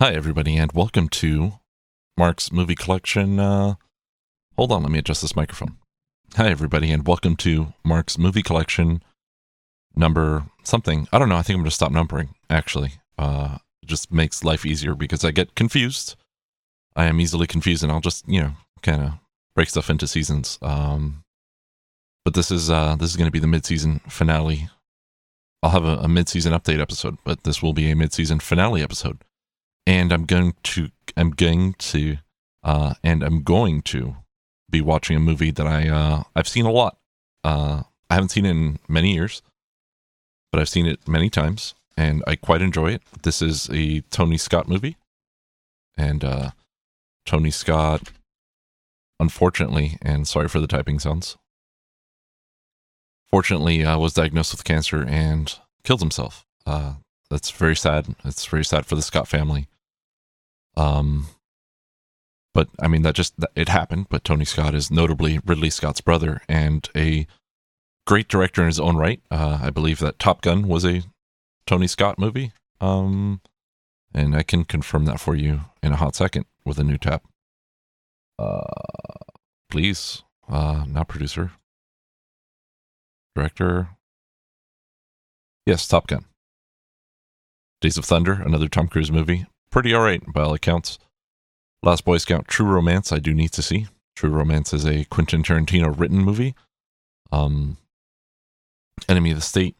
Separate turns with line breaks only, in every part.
Hi, everybody, and welcome to Mark's movie collection. Uh, hold on, let me adjust this microphone. Hi, everybody, and welcome to Mark's movie collection number something. I don't know. I think I'm going to stop numbering, actually. Uh, just makes life easier because I get confused. I am easily confused, and I'll just, you know, kind of break stuff into seasons. Um, but this is uh, this is going to be the mid-season finale. I'll have a, a mid-season update episode, but this will be a mid-season finale episode and I'm going to I'm going to uh, and I'm going to be watching a movie that I uh, I've seen a lot. Uh, I haven't seen it in many years, but I've seen it many times, and I quite enjoy it. This is a Tony Scott movie, and uh, Tony Scott, unfortunately, and sorry for the typing sounds. Fortunately, uh, was diagnosed with cancer and killed himself. Uh, that's very sad. It's very sad for the Scott family. Um, but I mean that just it happened. But Tony Scott is notably Ridley Scott's brother and a great director in his own right. Uh, I believe that Top Gun was a Tony Scott movie. Um, and I can confirm that for you in a hot second with a new tap. Uh, please, uh, not producer, director. Yes, Top Gun. Days of Thunder, another Tom Cruise movie pretty all right by all accounts. Last Boy Scout, True Romance, I do need to see. True Romance is a Quentin Tarantino written movie. Um, Enemy of the State,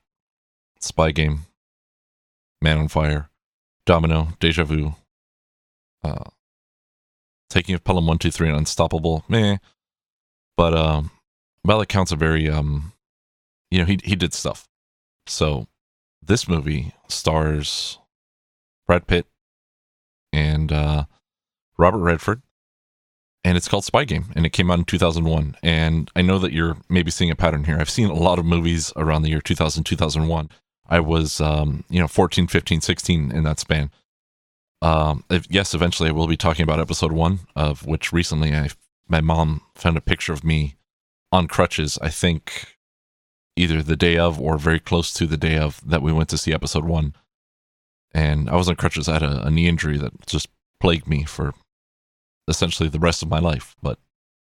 Spy Game, Man on Fire, Domino, Deja Vu, uh, Taking of Pelham 123 and Unstoppable, meh. But um, by all accounts, a very, um, you know, he, he did stuff. So this movie stars Brad Pitt, and uh, Robert Redford, and it's called Spy Game, and it came out in 2001. And I know that you're maybe seeing a pattern here. I've seen a lot of movies around the year 2000, 2001. I was, um, you know, 14, 15, 16 in that span. Um, if, yes, eventually I will be talking about episode one, of which recently I, my mom found a picture of me on crutches. I think either the day of or very close to the day of that we went to see episode one and I was on crutches. I had a, a, knee injury that just plagued me for essentially the rest of my life, but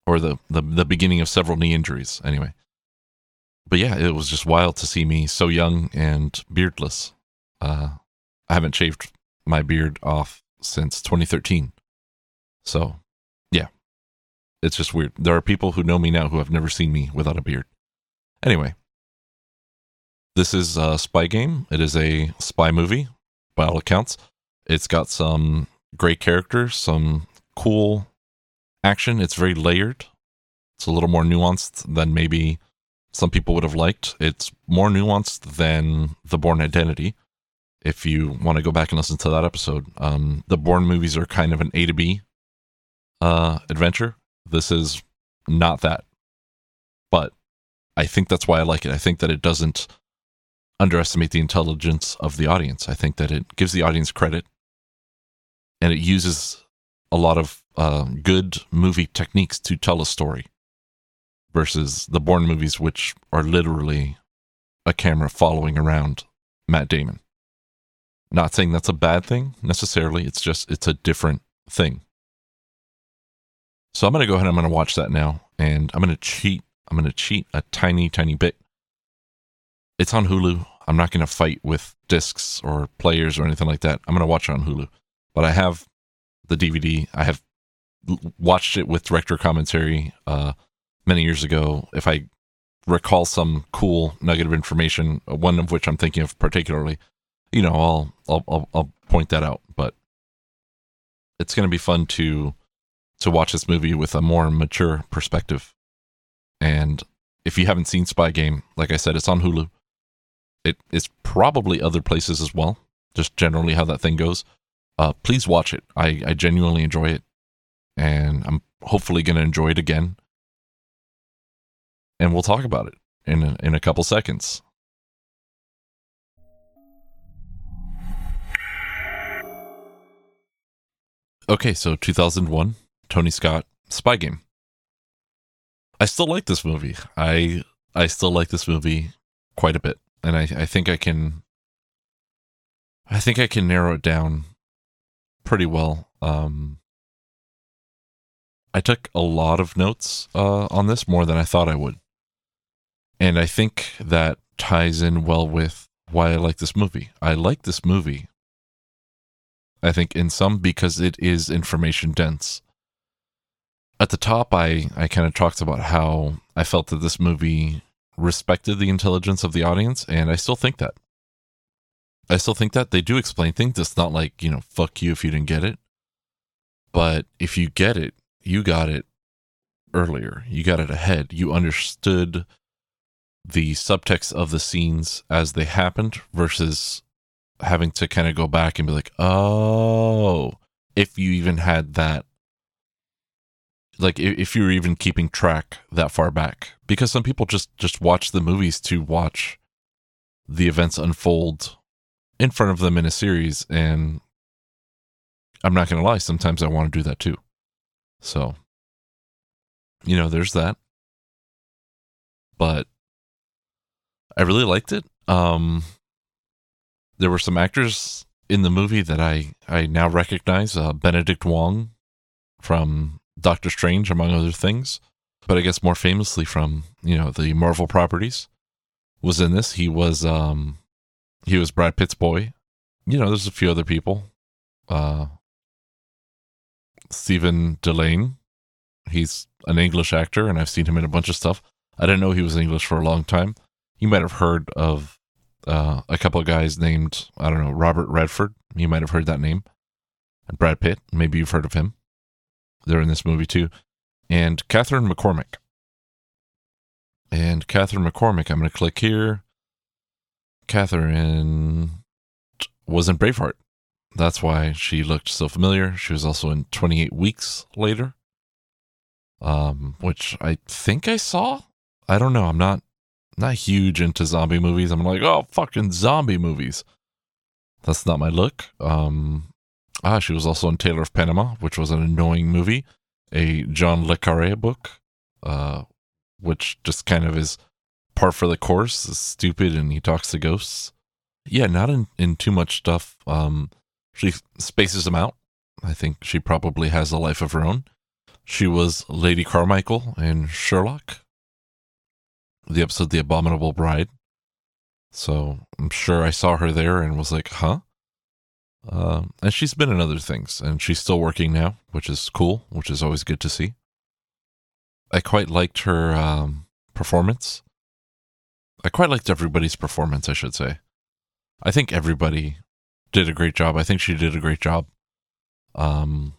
or the, the the beginning of several knee injuries anyway. But yeah, it was just wild to see me so young and beardless. Uh, I haven't shaved my beard off since 2013. So, yeah, it's just weird. There are people who know me now who have never seen me without a beard. Anyway, this is a spy game. It is a spy movie by all accounts. It's got some great characters, some cool action. It's very layered. It's a little more nuanced than maybe some people would have liked. It's more nuanced than The Bourne Identity. If you want to go back and listen to that episode, um, the Bourne movies are kind of an A to B uh, adventure. This is not that, but I think that's why I like it. I think that it doesn't underestimate the intelligence of the audience. I think that it gives the audience credit and it uses a lot of uh, good movie techniques to tell a story versus the Bourne movies, which are literally a camera following around Matt Damon. Not saying that's a bad thing necessarily, it's just, it's a different thing. So I'm going to go ahead and I'm going to watch that now and I'm going to cheat. I'm going to cheat a tiny, tiny bit it's on Hulu. I'm not going to fight with discs or players or anything like that. I'm going to watch it on Hulu. But I have the DVD. I have watched it with director commentary uh, many years ago. If I recall some cool nugget of information, one of which I'm thinking of particularly, you know, I'll I'll I'll, I'll point that out. But it's going to be fun to to watch this movie with a more mature perspective. And if you haven't seen Spy Game, like I said, it's on Hulu it is probably other places as well. Just generally how that thing goes. Uh, please watch it. I, I genuinely enjoy it, and I'm hopefully going to enjoy it again. And we'll talk about it in a, in a couple seconds. Okay, so 2001, Tony Scott, Spy Game. I still like this movie. I I still like this movie quite a bit and I, I think I can I think I can narrow it down pretty well. Um, I took a lot of notes uh, on this, more than I thought I would. And I think that ties in well with why I like this movie. I like this movie, I think, in some because it is information dense. At the top, I, I kind of talked about how I felt that this movie respected the intelligence of the audience, and I still think that. I still think that they do explain things. It's not like, you know, fuck you if you didn't get it. But if you get it, you got it earlier. You got it ahead. You understood the subtext of the scenes as they happened versus having to kind of go back and be like, oh, if you even had that, like if you're even keeping track that far back, because some people just just watch the movies to watch the events unfold in front of them in a series, and I'm not gonna lie, sometimes I want to do that too. So, you know, there's that. But I really liked it. Um, there were some actors in the movie that I, I now recognize. Uh, Benedict Wong from Doctor Strange, among other things. But I guess more famously from, you know, the Marvel properties was in this. He was um he was Brad Pitt's boy. You know, there's a few other people. Uh Stephen Dillane. He's an English actor, and I've seen him in a bunch of stuff. I didn't know he was English for a long time. You might have heard of uh, a couple of guys named, I don't know, Robert Redford. You might have heard that name. And Brad Pitt. Maybe you've heard of him. They're in this movie too. And Catherine McCormack. And Catherine McCormack, I'm going to click here. Catherine was in Braveheart. That's why she looked so familiar. She was also in 28 Weeks Later, um, which I think I saw. I don't know. I'm not not huge into zombie movies. I'm like, oh, fucking zombie movies. That's not my look. Um, ah, she was also in Tailor of Panama, which was an annoying movie, a John le Carre book, uh, which just kind of is par for the course. Is stupid, and he talks to ghosts. Yeah, not in, in too much stuff. Um, she spaces them out. I think she probably has a life of her own. She was Lady Carmichael in Sherlock, the episode The Abominable Bride. So I'm sure I saw her there and was like, huh? Uh, and she's been in other things, and she's still working now, which is cool, which is always good to see. I quite liked her um, performance. I quite liked everybody's performance, I should say. I think everybody did a great job. I think she did a great job. Um,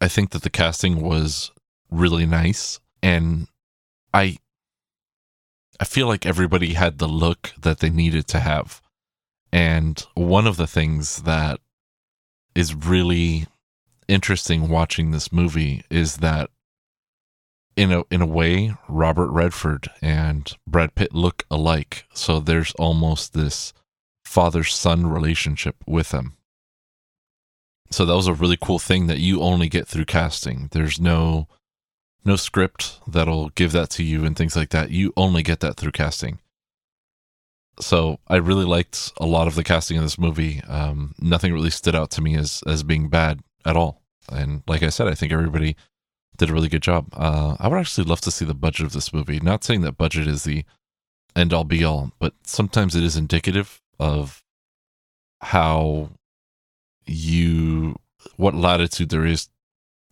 I think that the casting was really nice, and I I feel like everybody had the look that they needed to have. And one of the things that is really interesting watching this movie is that in a in a way, Robert Redford and Brad Pitt look alike. So there's almost this father son relationship with them. So that was a really cool thing that you only get through casting. There's no no script that'll give that to you and things like that. You only get that through casting. So I really liked a lot of the casting in this movie. Um, nothing really stood out to me as as being bad at all. And like I said, I think everybody did a really good job. Uh, I would actually love to see the budget of this movie. Not saying that budget is the end all be all, but sometimes it is indicative of how you, what latitude there is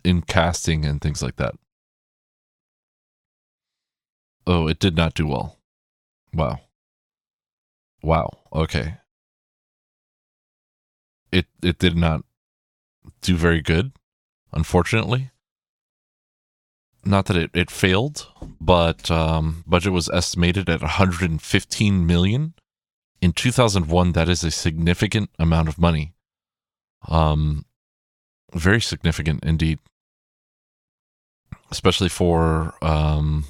in casting and things like that. Oh, it did not do well. Wow. Wow. Okay. It it did not do very good, unfortunately not that it, it failed, but um, budget was estimated at 115 million. In 2001, that is a significant amount of money. Um, very significant indeed, especially for um,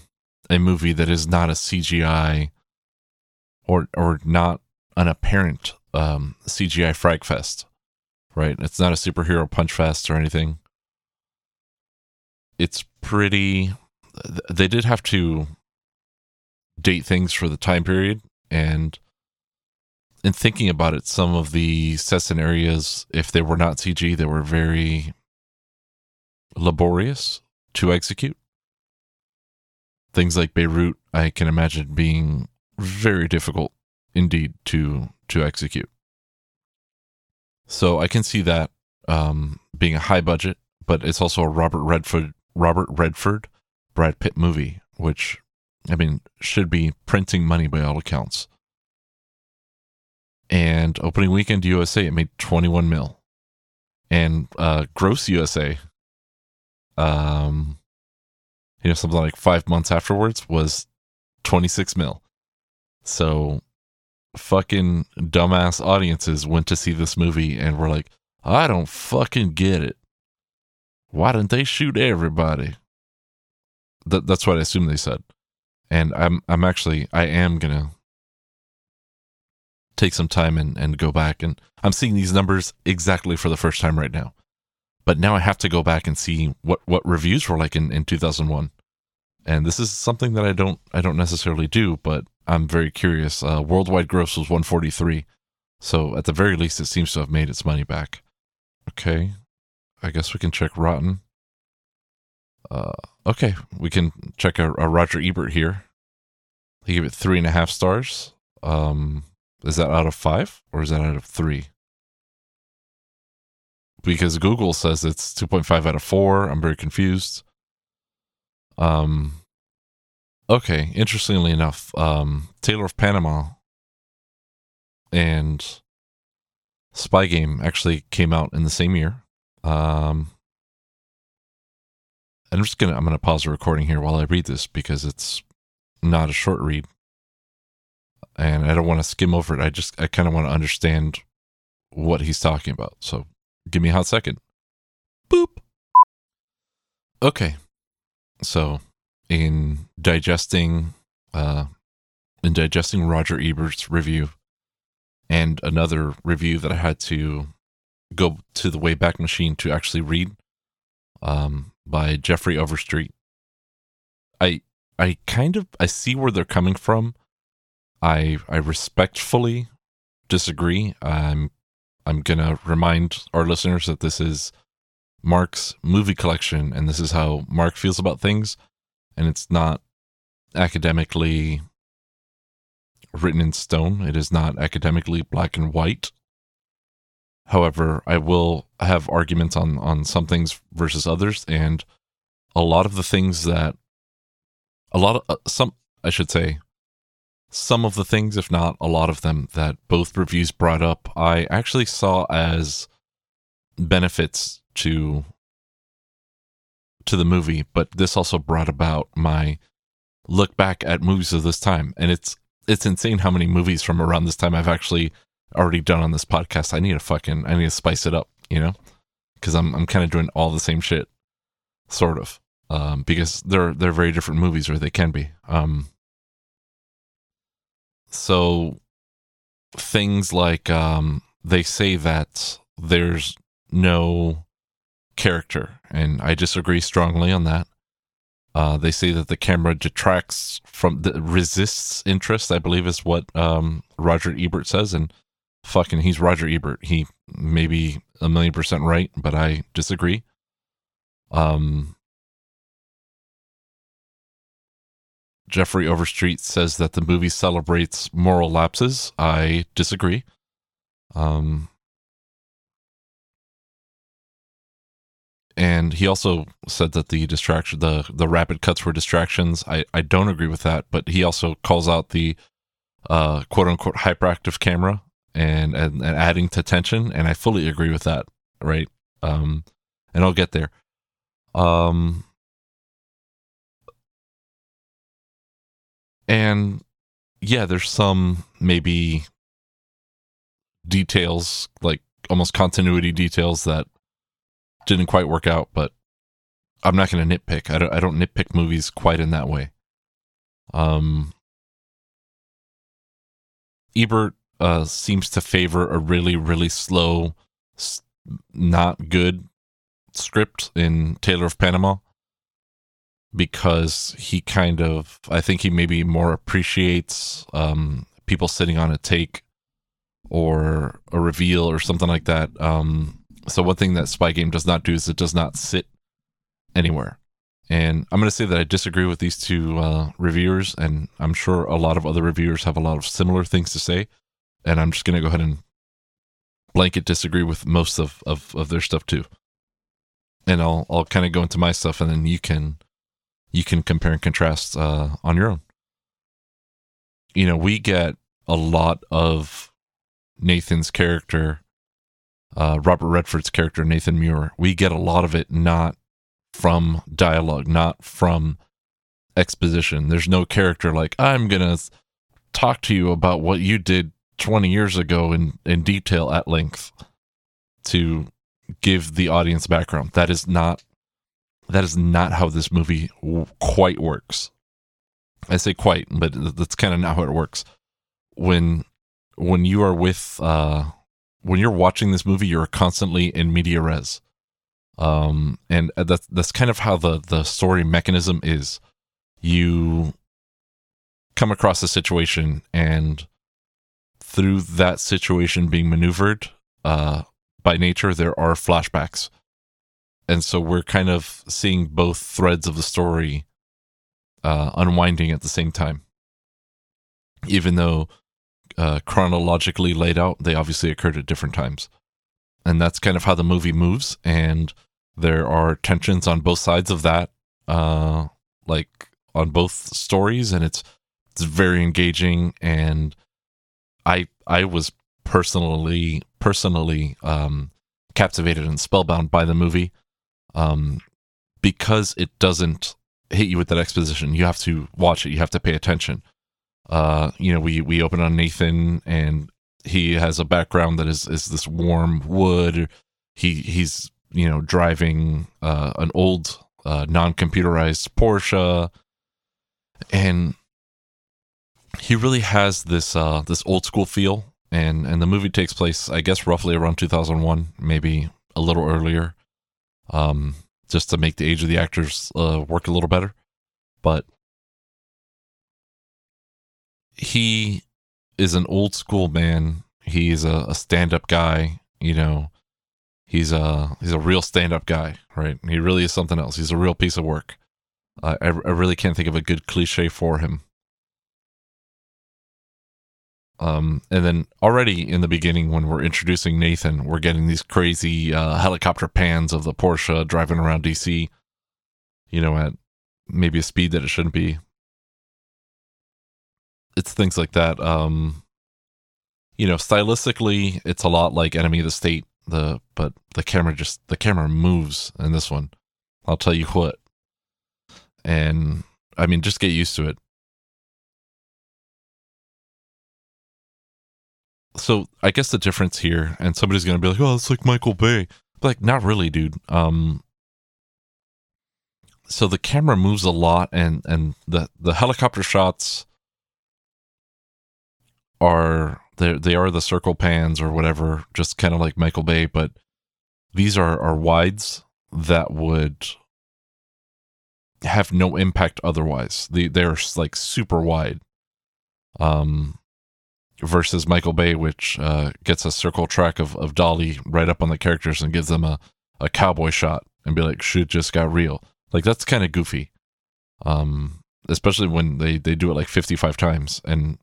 a movie that is not a CGI or or not an apparent um, CGI frag fest, right? It's not a superhero punch fest or anything it's pretty. They did have to date things for the time period, and in thinking about it, some of the sets and areas, if they were not CG, they were very laborious to execute. Things like Beirut, I can imagine being very difficult indeed to to execute. So I can see that um, being a high budget, but it's also a Robert Redford Robert Redford Brad Pitt movie, which I mean should be printing money by all accounts. And opening weekend USA, it made 21 mil, and uh, gross USA, um, you know, something like five months afterwards was 26 mil. So fucking dumbass audiences went to see this movie and were like, I don't fucking get it. Why didn't they shoot everybody? That that's what I assume they said. And I'm I'm actually I am gonna take some time and, and go back and I'm seeing these numbers exactly for the first time right now. But now I have to go back and see what, what reviews were like in, in 2001. And this is something that I don't I don't necessarily do, but I'm very curious. Uh, worldwide gross was 143. So at the very least, it seems to have made its money back. Okay. I guess we can check Rotten. Uh, okay. We can check a, a Roger Ebert here. He gave it three and a half stars. Um, is that out of five or is that out of three? Because Google says it's 2.5 out of four. I'm very confused. Um, Okay, interestingly enough, um, Tailor of Panama and Spy Game actually came out in the same year. Um, I'm just gonna I'm gonna pause the recording here while I read this because it's not a short read, and I don't want to skim over it. I just I kind of want to understand what he's talking about. So give me a hot second. Boop. Okay, so in digesting uh, in digesting Roger Ebert's review and another review that I had to go to the Wayback Machine to actually read um, by Jeffrey Overstreet. I I kind of I see where they're coming from. I I respectfully disagree. I'm I'm gonna remind our listeners that this is Mark's movie collection and this is how Mark feels about things and it's not academically written in stone. It is not academically black and white. However, I will have arguments on on some things versus others, and a lot of the things that a lot of uh, some I should say some of the things, if not a lot of them, that both reviews brought up, I actually saw as benefits to to the movie, but this also brought about my look back at movies of this time. And it's it's insane how many movies from around this time I've actually already done on this podcast. I need to fucking I need to spice it up, you know? Cuz I'm I'm kind of doing all the same shit sort of. Um, because they're they're very different movies or they can be. Um, so things like um, they say that there's no character, and I disagree strongly on that. Uh, they say that the camera detracts from the resists interest. I believe is what um, Roger Ebert says, and fucking he's Roger Ebert. He may be a million percent right, but I disagree. Um, Jeffrey Overstreet says that the movie celebrates moral lapses. I disagree. Um, and he also said that the distraction the the rapid cuts were distractions. I i don't agree with that but he also calls out the uh quote unquote hyperactive camera and, and and adding to tension. And i fully agree with that right? Um and i'll get there. Um and yeah there's some maybe details like almost continuity details that didn't quite work out, but I'm not going to nitpick. I don't, I don't nitpick movies quite in that way. Um, Ebert uh, seems to favor a really, really slow, not good script in Tailor of Panama because he kind of, I think he maybe more appreciates um, people sitting on a take or a reveal or something like that. Um, so one thing that Spy Game does not do is it does not sit anywhere. And I'm going to say that I disagree with these two uh, reviewers, and I'm sure a lot of other reviewers have a lot of similar things to say. And I'm just going to go ahead and blanket disagree with most of, of, of their stuff too. And I'll I'll kind of go into my stuff, and then you can you can compare and contrast uh, on your own. You know, we get a lot of Nathan's character, uh, Robert Redford's character, Nathan Muir. We get a lot of it not from dialogue, not from exposition. There's no character like, I'm going to talk to you about what you did 20 years ago in, in detail at length to give the audience background. That is not that is not how this movie w- quite works. I say quite, but that's kind of not how it works. When when you are with uh when you're watching this movie, you're constantly in media res. Um and that's that's kind of how the the story mechanism is. You come across a situation and through that situation being maneuvered uh by nature there are flashbacks. And so we're kind of seeing both threads of the story uh unwinding at the same time. Even though uh chronologically laid out they obviously occurred at different times. And that's kind of how the movie moves and there are tensions on both sides of that uh like on both stories and it's it's very engaging and i i was personally personally um captivated and spellbound by the movie um because it doesn't hit you with that exposition. You have to watch it you have to pay attention uh you know we we open on nathan and he has a background that is is this warm wood he he's you know driving uh, an old uh, non-computerized Porsche, and he really has this uh, this old school feel. And and the movie takes place, I guess, roughly around 2001, maybe a little earlier, um, just to make the age of the actors uh, work a little better. But he is an old school man. He's a, a stand up guy, you know he's a he's a real stand-up guy, right? He really is something else. He's a real piece of work. I I really can't think of a good cliche for him. Um, and then already in the beginning, when we're introducing Nathan, we're getting these crazy uh, helicopter pans of the Porsche driving around DC. You know, at maybe a speed that it shouldn't be. It's things like that. Um, you know, stylistically, it's a lot like Enemy of the State the but the camera just the camera moves in this one. I'll tell you what. And I mean, just get used to it. So I guess the difference here, and somebody's gonna be like, "Oh, it's like Michael Bay." But like, not really, dude. Um. So the camera moves a lot, and and the the helicopter shots are they they are the circle pans or whatever, just kind of like Michael Bay, but these are are wides that would have no impact otherwise. They they're like super wide. Um versus Michael Bay, which uh, gets a circle track of, of Dolly right up on the characters and gives them a, a cowboy shot and be like, shit just got real. Like that's kind of goofy. Um, especially when they, they do it like 55 times. And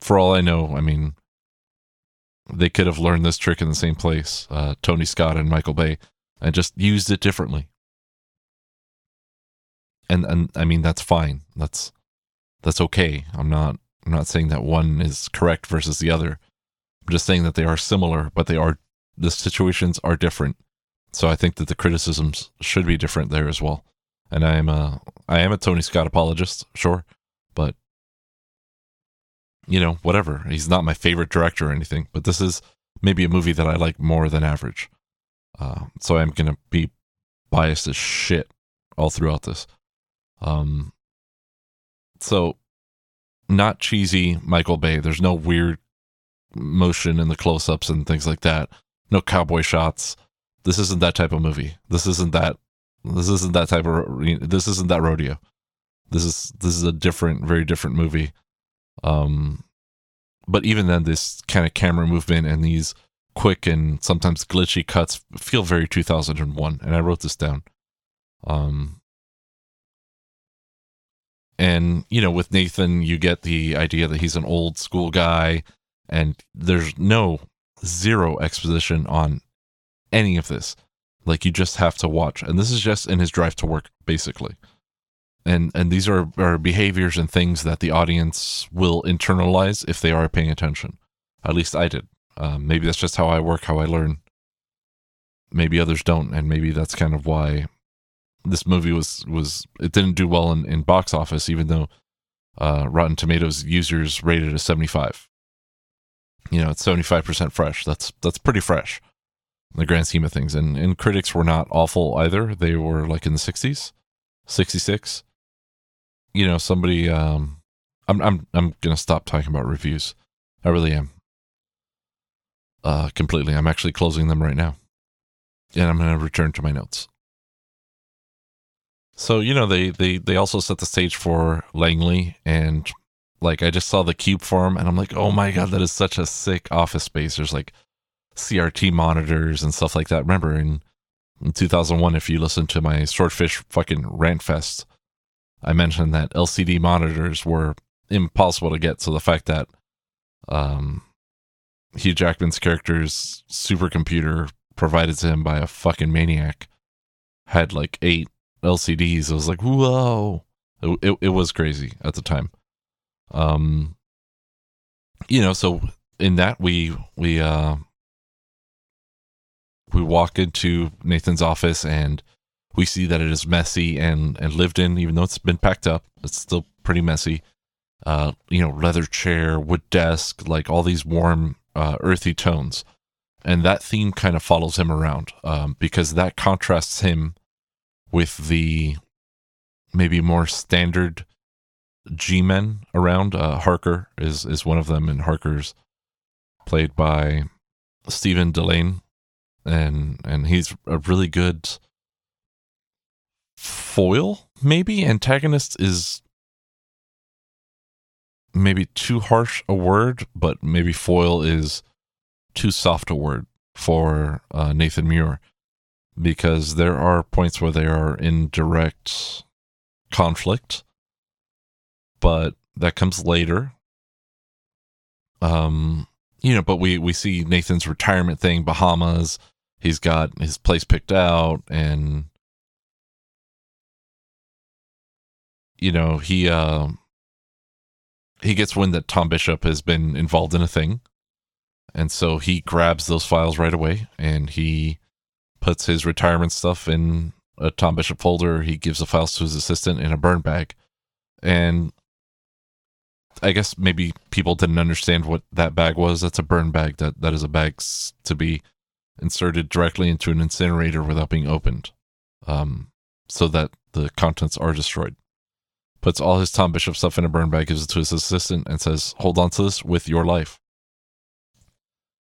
for all I know, I mean, they could have learned this trick in the same place, uh, Tony Scott and Michael Bay, and just used it differently. And and I mean that's fine. That's that's okay. I'm not I'm not saying that one is correct versus the other. I'm just saying that they are similar, but they are the situations are different. So I think that the criticisms should be different there as well. And I am a I am a Tony Scott apologist, sure, you know, whatever. He's not my favorite director or anything, but this is maybe a movie that I like more than average. Uh, so I'm gonna be biased as shit all throughout this. Um, so not cheesy Michael Bay. There's no weird motion in the close-ups and things like that. No cowboy shots. This isn't that type of movie. This isn't that. This isn't that type of. This isn't that rodeo. This is this is a different, very different movie um, but even then, this kind of camera movement and these quick and sometimes glitchy cuts feel very 2001. And I wrote this down. Um, and you know, with Nathan, you get the idea that he's an old school guy, and there's no zero exposition on any of this. Like you just have to watch, and this is just in his drive to work, basically. And and these are, are behaviors and things that the audience will internalize if they are paying attention. At least I did. Um, maybe that's just how I work, how I learn. Maybe others don't, and maybe that's kind of why this movie was was it didn't do well in, in box office, even though uh, Rotten Tomatoes users rated it a seventy five. You know, it's seventy five percent fresh. That's that's pretty fresh in the grand scheme of things. And and critics were not awful either. They were like in the sixties, sixty six. You know, somebody. Um, I'm I'm I'm gonna stop talking about reviews. I really am. Uh, completely. I'm actually closing them right now, and I'm gonna return to my notes. So you know they they they also set the stage for Langley and like I just saw the cube form and I'm like oh my god that is such a sick office space. There's like CRT monitors and stuff like that. Remember in, in 2001 if you listen to my swordfish fucking rant fest, I mentioned that LCD monitors were impossible to get. So the fact that um, Hugh Jackman's character's supercomputer provided to him by a fucking maniac had like eight LCDs. I was like, whoa. It, it, it was crazy at the time. Um, you know, so in that we, we, uh, we walk into Nathan's office and we see that it is messy and, and lived in, even though it's been packed up, it's still pretty messy. Uh, you know, leather chair, wood desk, like all these warm, uh, earthy tones. And that theme kind of follows him around um, because that contrasts him with the maybe more standard G-men around. Uh, Harker is is one of them, and Harker's played by Stephen Dillane, and and he's a really good foil. Maybe antagonist is maybe too harsh a word, but maybe foil is too soft a word for uh, Nathan Muir because there are points where they are in direct conflict, but that comes later. Um, you know, but we we see Nathan's retirement thing, Bahamas. He's got his place picked out, and you know he uh, he gets wind that Tom Bishop has been involved in a thing, and so he grabs those files right away, and he puts his retirement stuff in a Tom Bishop folder. He gives the files to his assistant in a burn bag. And I guess maybe people didn't understand what that bag was. That's a burn bag. That that is a bag to be inserted directly into an incinerator without being opened, um, so that the contents are destroyed. Puts all his Tom Bishop stuff in a burn bag, gives it to his assistant, and says, "Hold on to this with your life."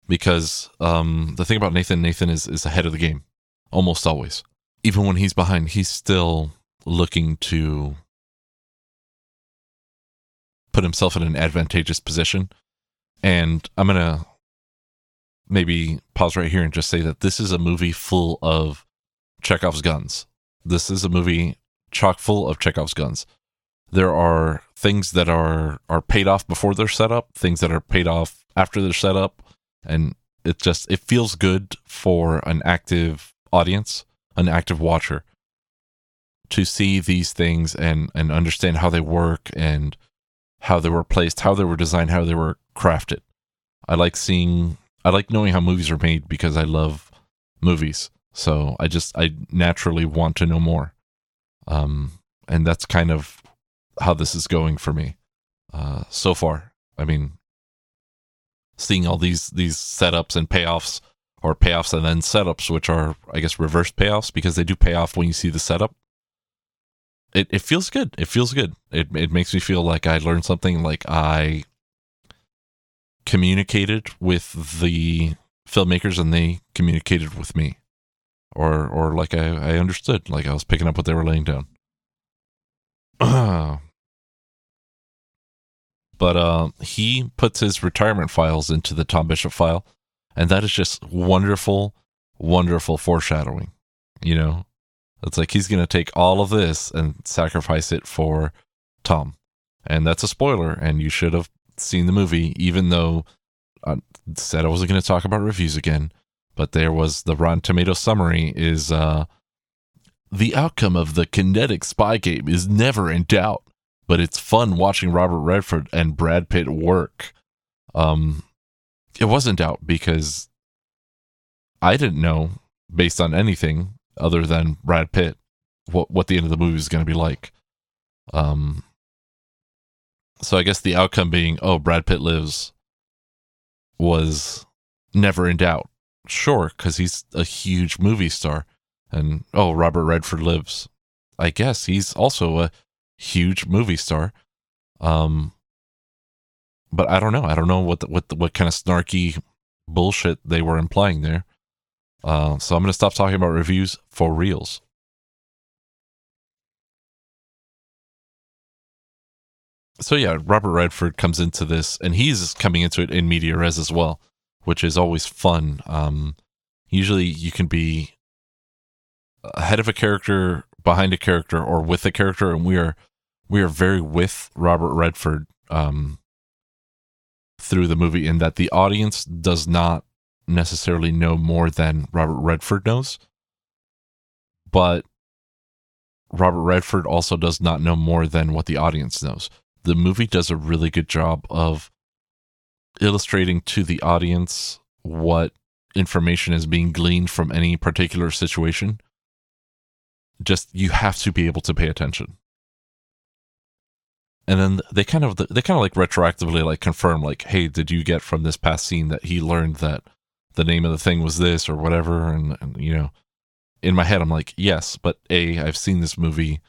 because um, the thing about Nathan, Nathan is is ahead of the game almost always. Even when he's behind, he's still looking to put himself in an advantageous position. And I'm gonna maybe pause right here and just say that this is a movie full of Chekhov's guns. This is a movie chock full of Chekhov's guns. There are things that are are paid off before they're set up, things that are paid off after they're set up, and it just it feels good for an active audience, an active watcher to see these things and and understand how they work and how they were placed, how they were designed, how they were crafted. I like seeing I like knowing how movies are made because I love movies. So I just I naturally want to know more. Um and that's kind of how this is going for me uh so far. I mean, seeing all these these setups and payoffs or payoffs and then setups which are i guess reverse payoffs because they do pay off when you see the setup. It, it feels good. It feels good. It, it makes me feel like i learned something like i communicated with the filmmakers and they communicated with me. Or or like i, I understood like i was picking up what they were laying down but uh, he puts his retirement files into the Tom Bishop file, and that is just wonderful, wonderful foreshadowing. You know, it's like he's going to take all of this and sacrifice it for Tom, and that's a spoiler. And you should have seen the movie, even though I said I wasn't going to talk about reviews again. But there was the Rotten Tomato summary is uh, the outcome of the kinetic spy game is never in doubt but it's fun watching Robert Redford and Brad Pitt work. Um, it wasn't doubt because I didn't know based on anything other than Brad Pitt what what the end of the movie is going to be like. Um, so I guess the outcome being, oh, Brad Pitt lives, was never in doubt. Sure, because he's a huge movie star, and oh, Robert Redford lives. I guess he's also a huge movie star. Um, but I don't know. I don't know what the, what the, what kind of snarky bullshit they were implying there. Uh, so I'm to stop talking about reviews for reals. So yeah, Robert Redford comes into this, and he's coming into it in media res as well, which is always fun. Um, usually, you can be ahead of a character, behind a character, or with a character, and we are we are very with Robert Redford um, through the movie in that the audience does not necessarily know more than Robert Redford knows, but Robert Redford also does not know more than what the audience knows. The movie does a really good job of illustrating to the audience what information is being gleaned from any particular situation. Just you have to be able to pay attention and then they kind of they kind of like retroactively like confirm like hey did you get from this past scene that he learned that the name of the thing was this or whatever? And, and you know in my head i'm like yes but a i've seen this movie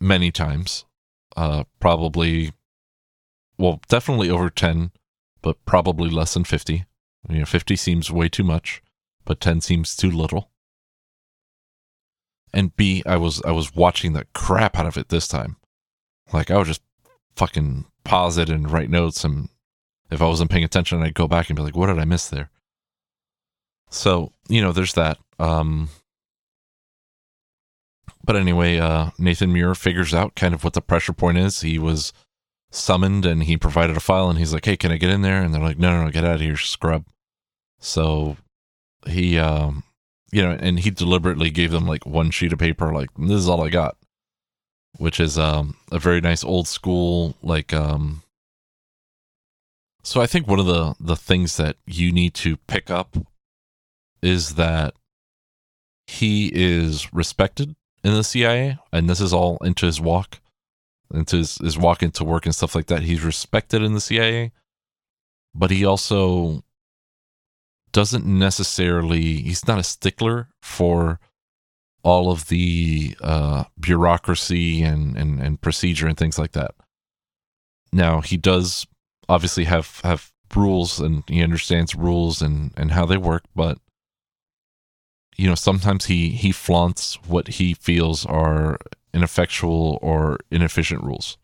many times uh probably well definitely over 10 but probably less than 50 you know 50 seems way too much but 10 seems too little. And b i was i was watching the crap out of it this time. Like I was just fucking pause it and write notes, and if I wasn't paying attention, I'd go back and be like, "What did I miss there?" So you know, there's that. Um, but anyway, uh, Nathan Muir figures out kind of what the pressure point is. He was summoned and he provided a file, and he's like, "Hey, can I get in there?" And they're like, "No, no, no, get out of here, scrub." So he, um, you know, and he deliberately gave them like one sheet of paper, like, "This is all I got." Which is um, a very nice old school like um so i think one of the the things that you need to pick up is that he is respected in the cia and this is all into his walk into his, his walk into work and stuff like that. He's respected in the cia but he also doesn't necessarily he's not a stickler for all of the uh, bureaucracy and, and, and procedure and things like that. Now he does obviously have have rules and he understands rules and and how they work, but you know sometimes he he flaunts what he feels are ineffectual or inefficient rules.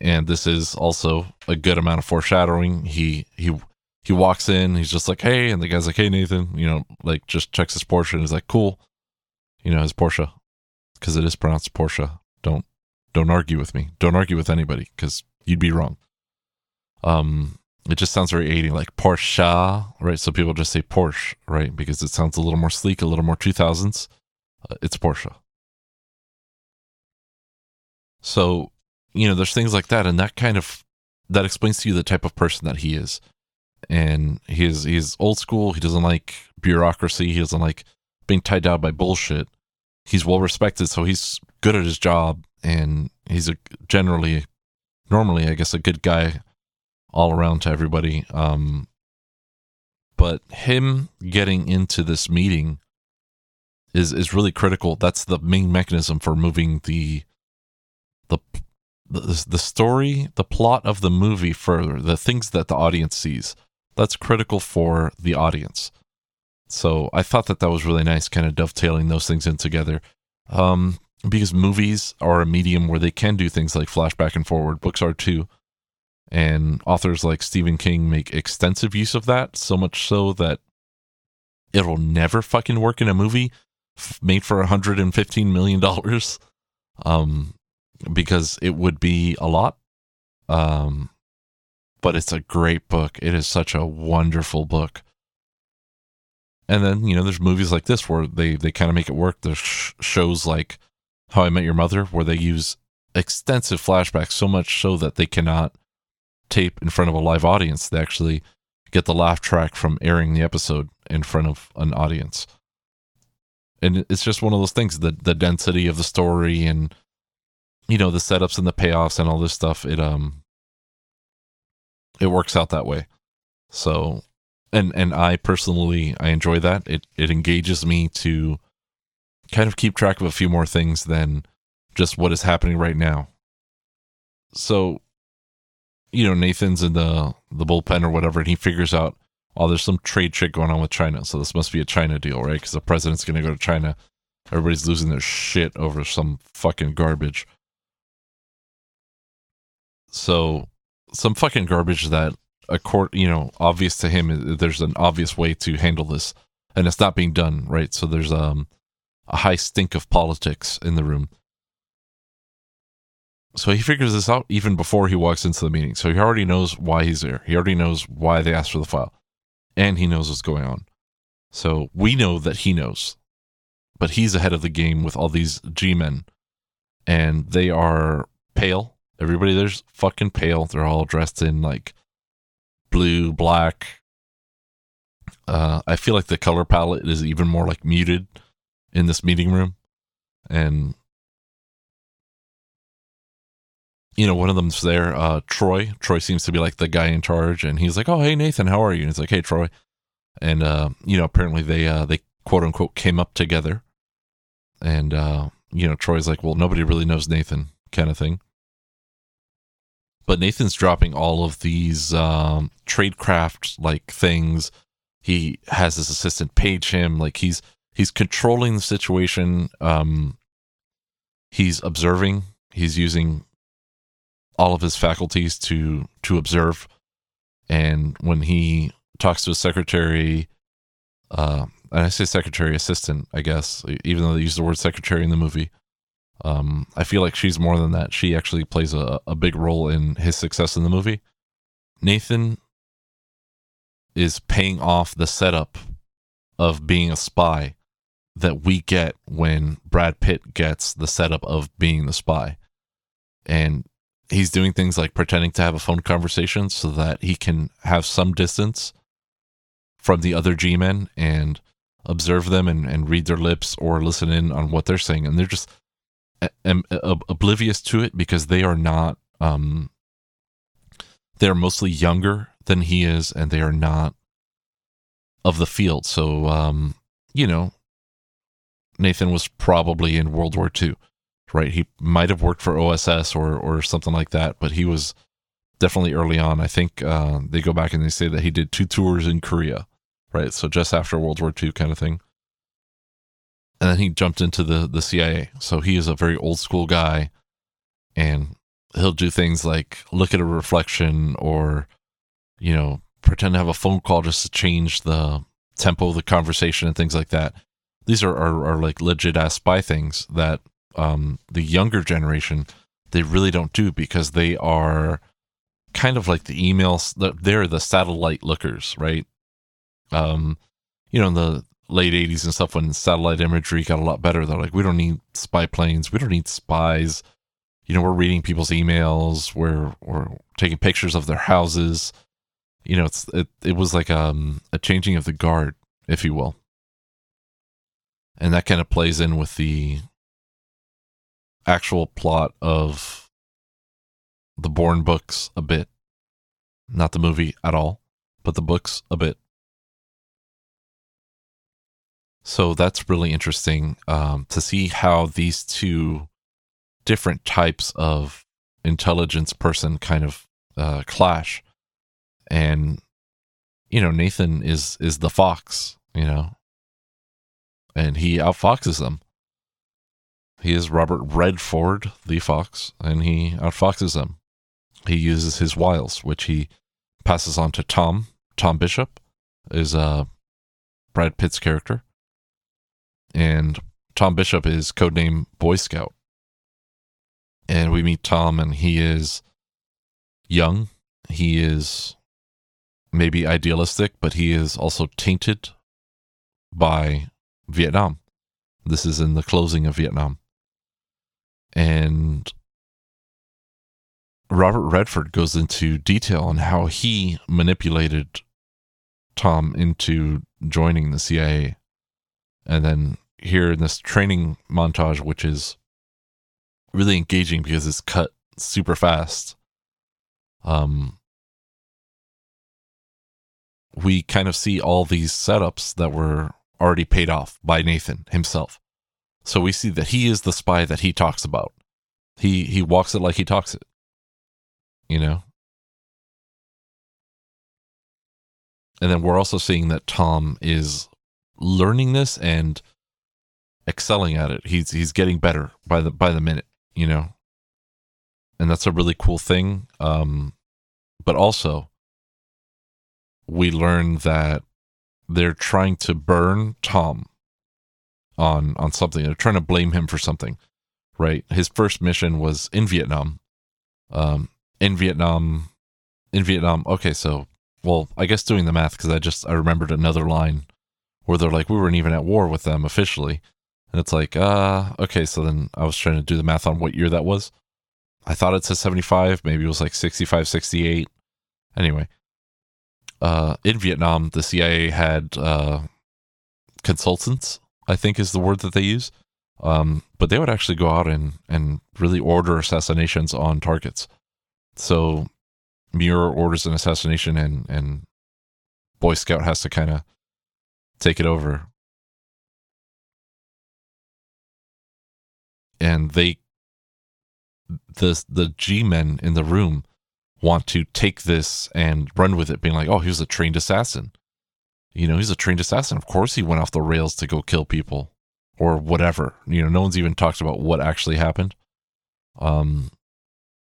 And this is also a good amount of foreshadowing. He he he walks in, he's just like, hey, and the guy's like, hey, Nathan, you know, like just checks his Porsche and he's like, cool, you know, his Porsche, because it is pronounced Porsche. Don't don't argue with me. Don't argue with anybody because you'd be wrong. Um, it just sounds very 80 like Porsche, right? So people just say Porsche, right? Because it sounds a little more sleek, a little more 2000s. Uh, it's Porsche. So, you know, there's things like that, and that kind of that explains to you the type of person that he is and he's he's old school. He doesn't like bureaucracy. He doesn't like being tied down by bullshit. He's well respected, so he's good at his job, and he's a generally, normally, I guess, a good guy all around to everybody. Um, but him getting into this meeting is is really critical. That's the main mechanism for moving the the the, the story, the plot of the movie further, the things that the audience sees that's critical for the audience. So I thought that that was really nice, kind of dovetailing those things in together. Um, because movies are a medium where they can do things like flashback and forward. Books are too. And authors like Stephen King make extensive use of that, so much so that it'll never fucking work in a movie made for 115 million dollars um because it would be a lot um but it's a great book. It is such a wonderful book. And then you know there's movies like this where they they kind of make it work. There's sh- shows like how i met your mother where they use extensive flashbacks so much so that they cannot tape in front of a live audience. They actually get the laugh track from airing the episode in front of an audience. And it's just one of those things the the density of the story and you know the setups and the payoffs and all this stuff. It um it works out that way so and and i personally i enjoy that it it engages me to kind of keep track of a few more things than just what is happening right now so you know nathan's in the the bullpen or whatever and he figures out oh, there's some trade shit going on with China. So this must be a China deal, right? Because the president's going to go to China. Everybody's losing their shit over some fucking garbage. So some fucking garbage that a court, you know, obvious to him. There's an obvious way to handle this, and it's not being done, right? So there's um a high stink of politics in the room. So he figures this out even before he walks into the meeting. So he already knows why he's there. He already knows why they asked for the file and he knows what's going on. So we know that he knows, but he's ahead of the game with all these G men, and they are pale. Everybody there's fucking pale. They're all dressed in like blue, black. Uh, I feel like the color palette is even more like muted in this meeting room, and you know, one of them's there, uh, Troy. Troy seems to be like the guy in charge, and he's like, "Oh, hey Nathan, how are you?" And he's like, "Hey Troy," and uh, you know, apparently they uh, they quote unquote came up together, and uh, you know, Troy's like, "Well, nobody really knows Nathan," kind of thing. But Nathan's dropping all of these um, tradecraft like things. He has his assistant page him, like he's he's controlling the situation. Um, he's observing. He's using all of his faculties to to observe. And when he talks to his secretary, uh, and I say secretary assistant, I guess, even though they use the word secretary in the movie, um, I feel like she's more than that. She actually plays a, a big role in his success in the movie. Nathan is paying off the setup of being a spy that we get when Brad Pitt gets the setup of being the spy. And he's doing things like pretending to have a phone conversation so that he can have some distance from the other G men and observe them and, and read their lips or listen in on what they're saying. And they're just um, oblivious to it because they are not, um, they're mostly younger than he is and they are not of the field. So, um, you know, Nathan was probably in World War II right? He might have worked for OSS or or something like that, but he was definitely early on. I think uh, they go back and they say that he did two tours in Korea, right? So just after World War II, kind of thing. And then he jumped into the the CIA. So he is a very old school guy, and he'll do things like look at a reflection or, you know, pretend to have a phone call just to change the tempo of the conversation and things like that. These are, are, are like legit ass spy things that um, the younger generation they really don't do because they are kind of like the emails they're the satellite lookers right um you know the late 80s and stuff when satellite imagery got a lot better. They're like we don't need spy planes. We don't need spies. You know we're reading people's emails. We're we're taking pictures of their houses. You know it's it, it was like um a changing of the guard if you will. And that kind of plays in with the actual plot of the Bourne books a bit. Not the movie at all, but the books a bit. So that's really interesting um, to see how these two different types of intelligence person kind of uh, clash. And you know, Nathan is is the fox, you know, and he outfoxes them He is Robert Redford, the fox, and he outfoxes them. He uses his wiles, which he passes on to Tom. Tom Bishop is uh, Brad Pitt's character. And Tom Bishop is codename Boy Scout. And we meet Tom, and he is young. He is maybe idealistic, but he is also tainted by Vietnam. This is in the closing of Vietnam. And Robert Redford goes into detail on how he manipulated Tom into joining the CIA. And then here in this training montage, which is really engaging because it's cut super fast. Um, we kind of see all these setups that were already paid off by Nathan himself. So we see that he is the spy that he talks about. He he walks it like he talks it. You know? And then we're also seeing that Tom is learning this and excelling at it. He's he's getting better by the by the minute, you know. And that's a really cool thing. Um but also we learn that they're trying to burn Tom on on something. They're trying to blame him for something, right? His first mission was in Vietnam. Um, in Vietnam, in Vietnam. Okay, so well, I guess doing the math because I just I remembered another line where they're like we weren't even at war with them officially, and it's like uh okay. So then I was trying to do the math on what year that was. I thought it said 75, maybe it was like 65, 68. Anyway, uh, in Vietnam, the CIA had uh, consultants, I think is the word that they use. Um, but they would actually go out and, and really order assassinations on targets. So Muir orders an assassination and, and Boy Scout has to kind of take it over. And they, the, the G men in the room want to take this and run with it, being like, oh, he was a trained assassin. You know, he's a trained assassin. Of course, he went off the rails to go kill people or whatever. You know, no one's even talked about what actually happened. Um,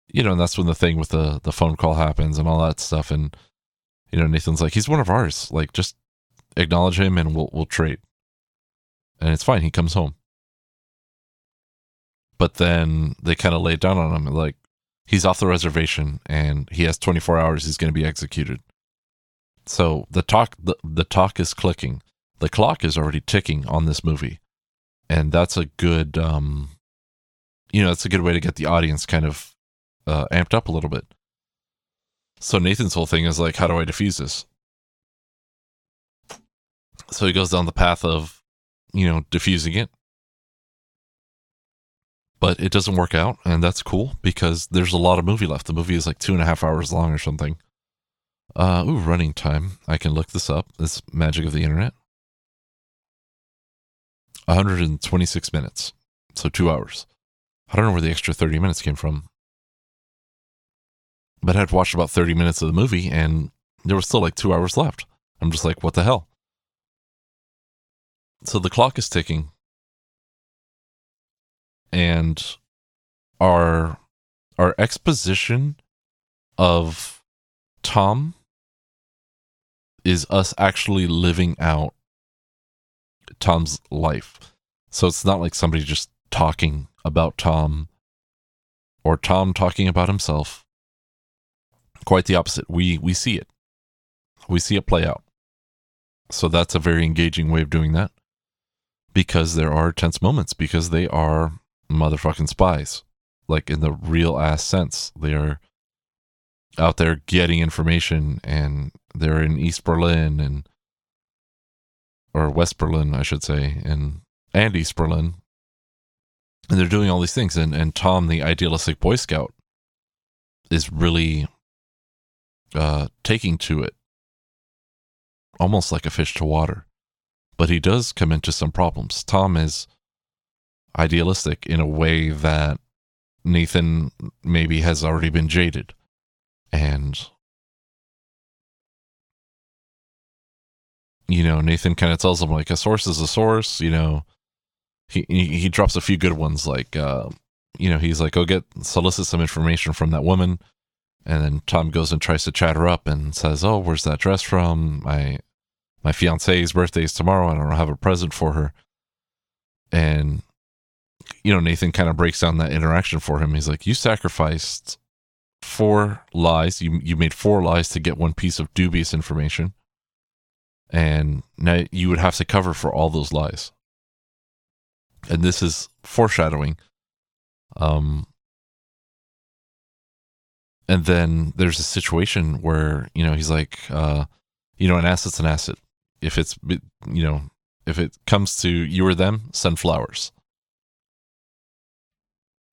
you know, and that's when the thing with the the phone call happens and all that stuff. And you know, Nathan's like, he's one of ours. Like, just acknowledge him and we'll we'll trade. And it's fine. He comes home. But then they kind of lay it down on him, like, he's off the reservation and he has 24 hours he's going to be executed so the talk the, the talk is clicking the clock is already ticking on this movie and that's a good um you know that's a good way to get the audience kind of uh, amped up a little bit so nathan's whole thing is like how do i defuse this so he goes down the path of you know diffusing it but it doesn't work out, and that's cool because there's a lot of movie left. The movie is like two and a half hours long or something. Uh, ooh, running time. I can look this up. This magic of the internet. 126 minutes, so two hours. I don't know where the extra 30 minutes came from, but I had watched about 30 minutes of the movie, and there was still like two hours left. I'm just like, what the hell? So the clock is ticking and our our exposition of Tom is us actually living out Tom's life. So it's not like somebody just talking about Tom or Tom talking about himself. Quite the opposite. We we see it. We see it play out. So that's a very engaging way of doing that because there are tense moments because they are motherfucking spies, like in the real ass sense. They are out there getting information, and they're in East Berlin and or West Berlin, I should say, and and East Berlin, and they're doing all these things. And and Tom, the idealistic Boy Scout, is really uh, taking to it, almost like a fish to water. But he does come into some problems. Tom is idealistic in a way that Nathan maybe has already been jaded. And, you know, Nathan kind of tells him, like, a source is a source, you know, he he, drops a few good ones like uh, you know he's like go get solicit some information from that woman and then tom goes and tries to chat her up and says oh where's that dress from my my fiance's birthday is tomorrow and i don't have a present for her. And you know nathan kind of breaks down that interaction for him. He's like you sacrificed four lies. You you made four lies to get one piece of dubious information. And now you would have to cover for all those lies. And this is foreshadowing. Um and then there's a situation where you know he's like uh you know an asset's an asset if it's you know if it comes to you or them send flowers.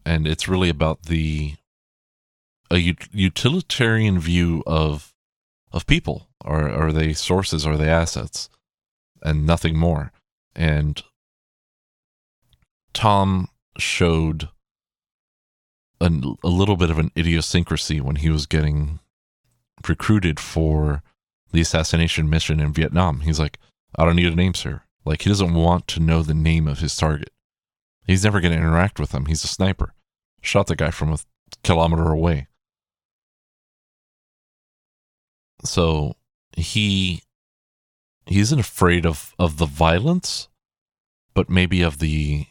And it's really about the a utilitarian view of of people. Are are they sources? Are they assets? And nothing more. And tom showed a, a little bit of an idiosyncrasy when he was getting recruited for the assassination mission in Vietnam. He's like, I don't need a name, sir. Like, he doesn't want to know the name of his target. He's never going to interact with him. He's a sniper. Shot the guy from a kilometer away. So he he isn't afraid of of the violence, but maybe of the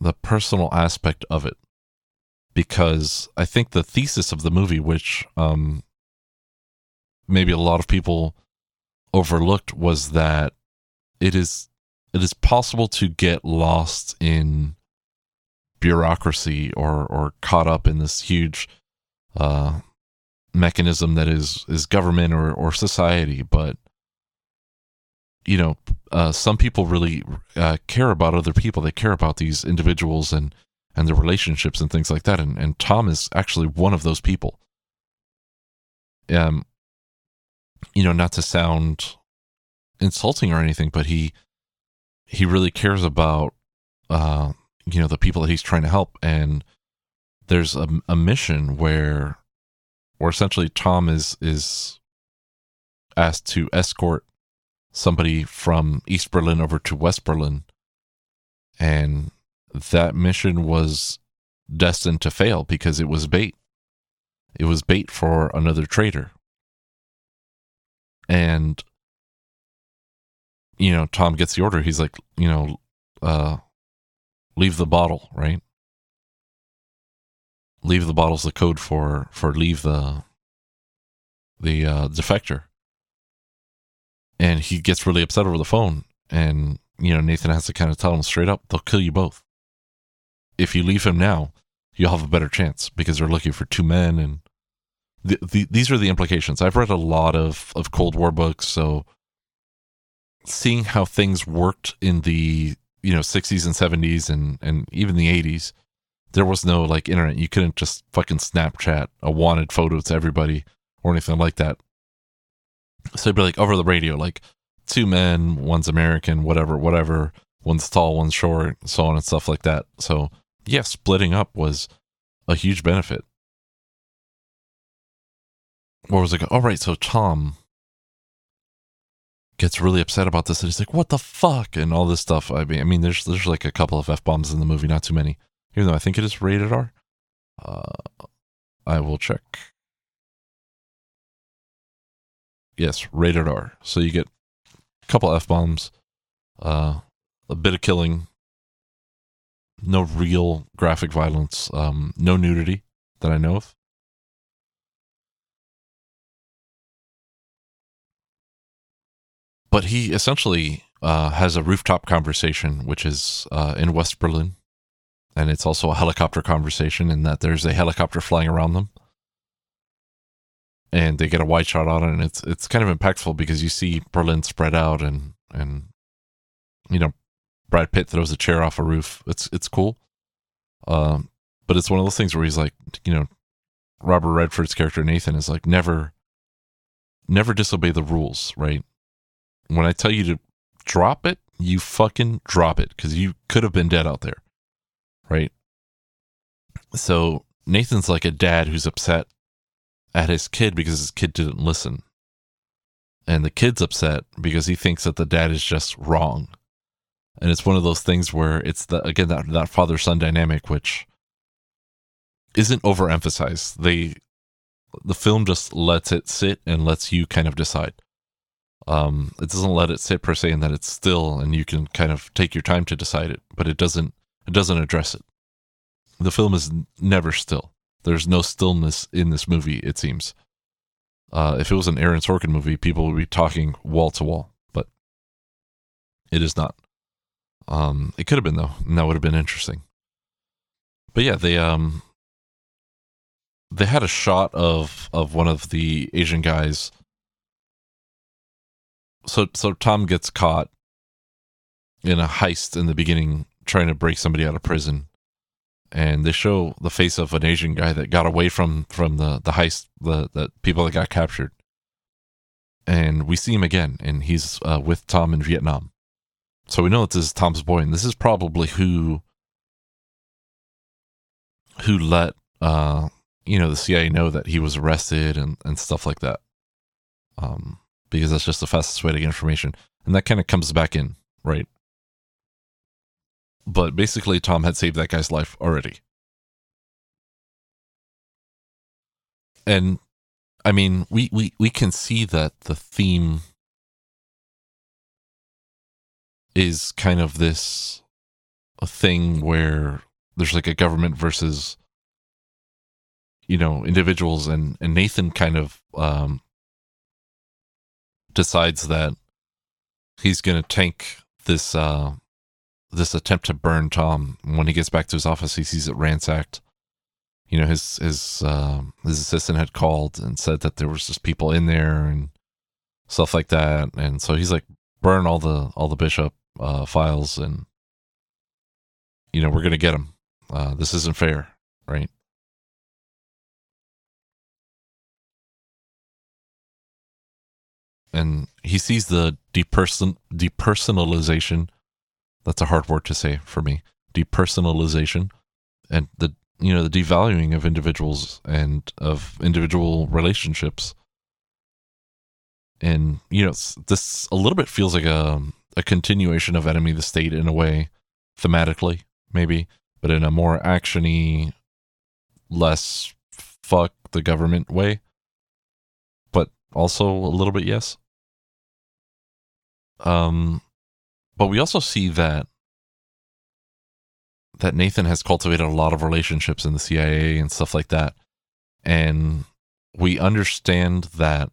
the personal aspect of it because I think the thesis of the movie, which um, maybe a lot of people overlooked, was that it is it is possible to get lost in bureaucracy or or caught up in this huge uh, mechanism that is is government or or society, but you know, uh, some people really uh, care about other people. They care about these individuals and and the relationships and things like that. And, and Tom is actually one of those people. Um, you know, not to sound insulting or anything, but he he really cares about uh, you know the people that he's trying to help. And there's a, a mission where where essentially Tom is is asked to escort somebody from East Berlin over to West Berlin, and that mission was destined to fail because it was bait. It was bait for another traitor. And, you know, Tom gets the order. He's like, you know, uh, leave the bottle, right? Leave the bottle's the code for, for leave the, the, uh, defector. And he gets really upset over the phone. And, you know, Nathan has to kind of tell him straight up, they'll kill you both if you leave him now, you'll have a better chance because they're looking for two men and the, the, these are the implications. I've read a lot of, of Cold War books, so seeing how things worked in the you know 60s and 70s and and even the 80s, there was no like internet. You couldn't just fucking Snapchat a wanted photo to everybody or anything like that. So it'd be like over the radio, like two men, one's American, whatever, whatever, one's tall, one's short, so on and stuff like that. So yeah, splitting up was a huge benefit. Or was like, all right, so Tom gets really upset about this and he's like, what the fuck? And all this stuff. I mean, I mean, there's there's like a couple of F bombs in the movie, not too many. Even though I think it is rated R. Uh, I will check. Yes, rated R. So you get a couple F bombs, uh, a bit of killing, no real graphic violence, um, no nudity that I know of. But he essentially uh, has a rooftop conversation, which is uh, in West Berlin. And it's also a helicopter conversation in that there's a helicopter flying around them. And they get a wide shot on it, and it's it's kind of impactful because you see Berlin spread out and and you know Brad Pitt throws a chair off a roof. It's it's cool. Um, but it's one of those things where he's like, you know, Robert Redford's character Nathan is like, never, never disobey the rules, right? When I tell you to drop it, you fucking drop it because you could have been dead out there, right? So Nathan's like a dad who's upset at his kid because his kid didn't listen. And the kid's upset because he thinks that the dad is just wrong and it's one of those things where it's the again that that father son dynamic which isn't overemphasized. They the film just lets it sit and lets you kind of decide. Um, it doesn't let it sit per se, and that it's still, and you can kind of take your time to decide it. But it doesn't. It doesn't address it. The film is never still. There's no stillness in this movie. It seems. Uh, if it was an Aaron Sorkin movie, people would be talking wall to wall, but it is not. Um, it could have been though, and that would have been interesting. But yeah, they um they had a shot of of one of the Asian guys. So so Tom gets caught in a heist in the beginning, trying to break somebody out of prison, and they show the face of an Asian guy that got away from from the the heist, the the people that got captured, and we see him again, and he's uh, with Tom in Vietnam. So we know that this is Tom's boy, and this is probably who who let uh, you know the CIA know that he was arrested and and stuff like that. Um, because that's just the fastest way to get information, and that kind of comes back in, right? But basically, Tom had saved that guy's life already, and I mean, we we we can see that the theme is kind of this a thing where there's like a government versus you know individuals and and Nathan kind of um decides that he's going to tank this uh this attempt to burn Tom. When he gets back to his office he sees it ransacked. You know his his um his assistant had called and said that there was just people in there and stuff like that. And so he's like burn all the all the bishop uh files and you know we're going to get him uh this isn't fair right and he sees the deperson depersonalization. That's a hard word to say for me. Depersonalization and the you know the devaluing of individuals and of individual relationships. And you know this a little bit feels like a a continuation of enemy of the state in a way thematically maybe but in a more actiony less fuck the government way. But also a little bit yes um, but we also see that that Nathan has cultivated a lot of relationships in the CIA and stuff like that, and we understand that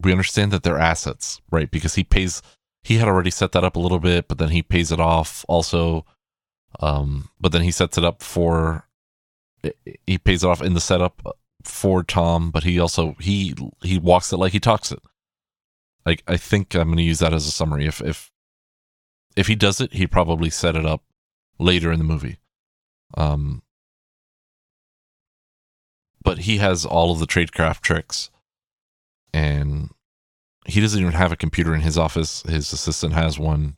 we understand that they're assets, right? Because he pays. He had already set that up a little bit, but then he pays it off also. Um, but then he sets it up for he pays it off in the setup for Tom, but he also he he walks it like he talks it. Like I think I'm going to use that as a summary. If if if he does it, he probably set it up later in the movie. Um, but he has all of the tradecraft tricks, and he doesn't even have a computer in his office. His assistant has one.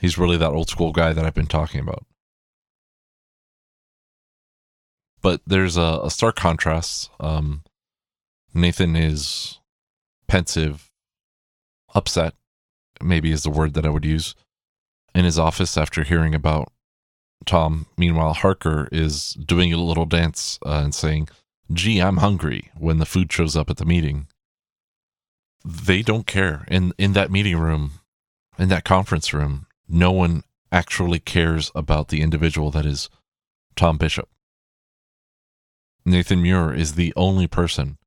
He's really that old school guy that I've been talking about but there's a, a stark contrast. Um, Nathan is pensive, upset, maybe is the word that I would use, in his office after hearing about Tom. Meanwhile, Harker is doing a little dance uh, and saying, Gee, I'm hungry when the food shows up at the meeting. They don't care. In, in that meeting room, in that conference room, no one actually cares about the individual that is Tom Bishop. Nathan Muir is the only person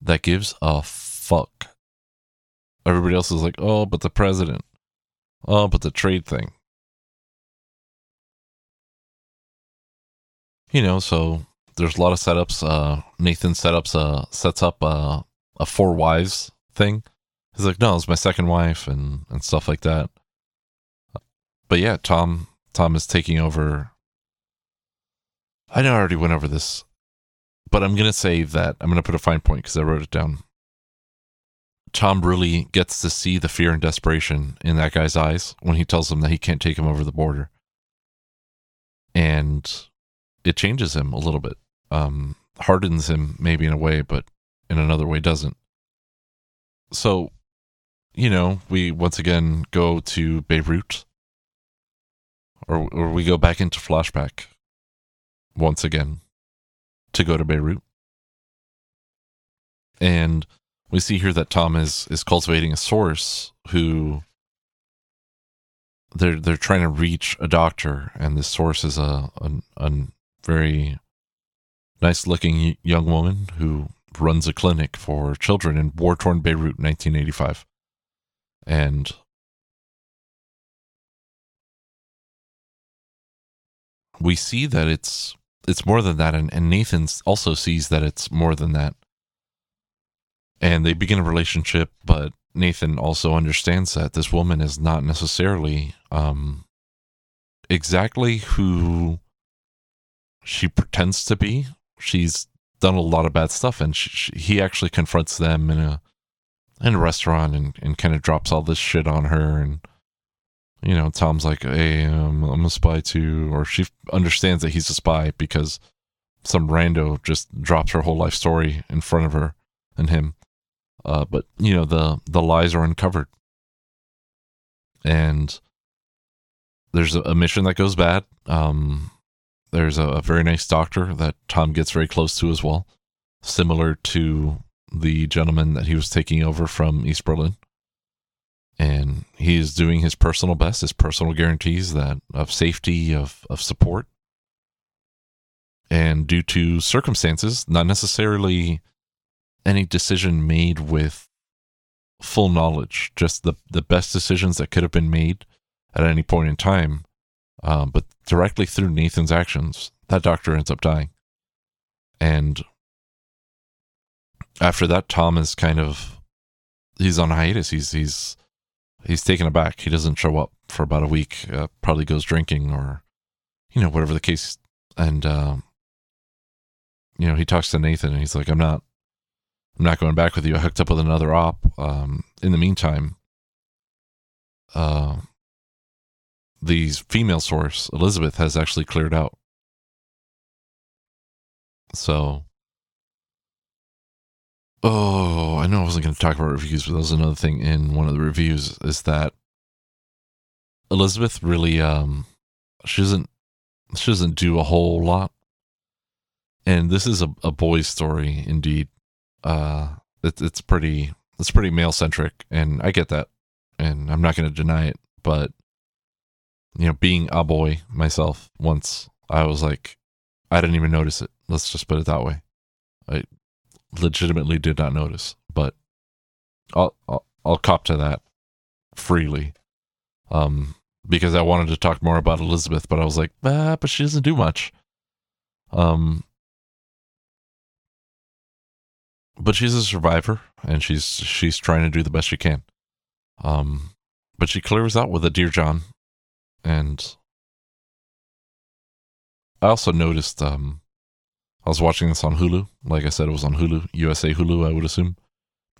that gives a fuck. Everybody else is like, oh, but the president. Oh, but the trade thing. You know, so there's a lot of setups. Uh, Nathan setups uh, sets up uh, a four wives thing. He's like, no, it's my second wife and, and stuff like that. But yeah, Tom Tom is taking over. I know I already went over this but I'm going to say that I'm going to put a fine point because I wrote it down. Tom really gets to see the fear and desperation in that guy's eyes when he tells him that he can't take him over the border. And it changes him a little bit, um, hardens him maybe in a way, but in another way doesn't. So you know, we once again go to Beirut, or, or we go back into flashback once again to go to Beirut. And we see here that Tom is is cultivating a source who they're they're trying to reach a doctor, and this source is a a, a very nice looking young woman who runs a clinic for children in war torn Beirut, 1985, and we see that it's it's more than that, and, and Nathan also sees that it's more than that, and they begin a relationship, but Nathan also understands that this woman is not necessarily um, exactly who she pretends to be. She's done a lot of bad stuff, and she, she, he actually confronts them in a in a restaurant and, and kind of drops all this shit on her. And you know, Tom's like, "Hey, um, I'm a spy too," or she understands that he's a spy because some rando just drops her whole life story in front of her and him. Uh, but you know the the lies are uncovered, and there's a, a mission that goes bad. Um, there's a, a, very nice doctor that Tom gets very close to as well, similar to the gentleman that he was taking over from East Berlin. And he is doing his personal best, his personal guarantees that of safety, of of support. And due to circumstances, not necessarily any decision made with full knowledge, just the, the best decisions that could have been made at any point in time. Um, but directly through Nathan's actions, that doctor ends up dying. And after that, Tom is kind of he's on hiatus. He's he's he's taken aback. He doesn't show up for about a week. Uh, probably goes drinking or you know whatever the case. And um, you know he talks to Nathan and he's like, "I'm not I'm not going back with you. I hooked up with another op. Um, in the meantime, uh, the female source, Elizabeth, has actually cleared out. So, oh, I know I wasn't going to talk about reviews, but that was another thing in one of the reviews is that Elizabeth really, um, she doesn't, she doesn't do a whole lot. And this is a, a boy's story, indeed uh, it, it's pretty it's pretty male centric, and I get that, and I'm not going to deny it. But you know, being a boy myself, once I was like, I didn't even notice it. Let's just put it that way. I legitimately did not notice, but I'll I'll, I'll cop to that freely. Um, because I wanted to talk more about Elizabeth, but I was like, ah, but she doesn't do much. Um, but she's a survivor and she's she's trying to do the best she can. Um, but she clears out with a dear John, and I also noticed. Um, I was watching this on Hulu. Like I said, it was on Hulu, USA Hulu. I would assume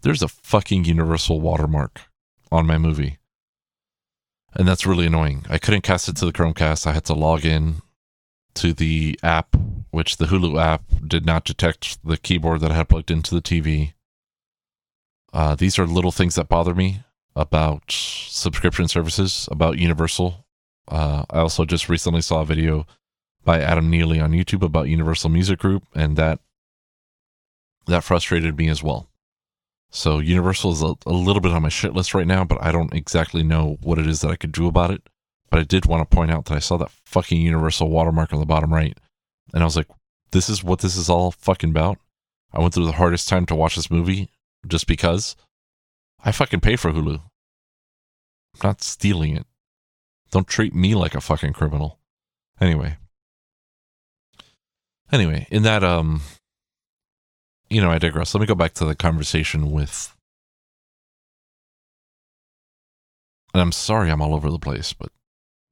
there's a fucking Universal watermark on my movie, and that's really annoying. I couldn't cast it to the Chromecast. I had to log in to the app, which the Hulu app did not detect the keyboard that I had plugged into the TV. Uh, these are little things that bother me about subscription services, about Universal. Uh, I also just recently saw a video by Adam Neely on YouTube about Universal Music Group, and that that frustrated me as well. So Universal is a, a little bit on my shit list right now, but I don't exactly know what it is that I could do about it. But I did want to point out that I saw that fucking Universal watermark on the bottom right. And I was like, this is what this is all fucking about. I went through the hardest time to watch this movie just because I fucking pay for Hulu. I'm not stealing it. Don't treat me like a fucking criminal. Anyway. Anyway, in that um you know, I digress. Let me go back to the conversation with and I'm sorry I'm all over the place, but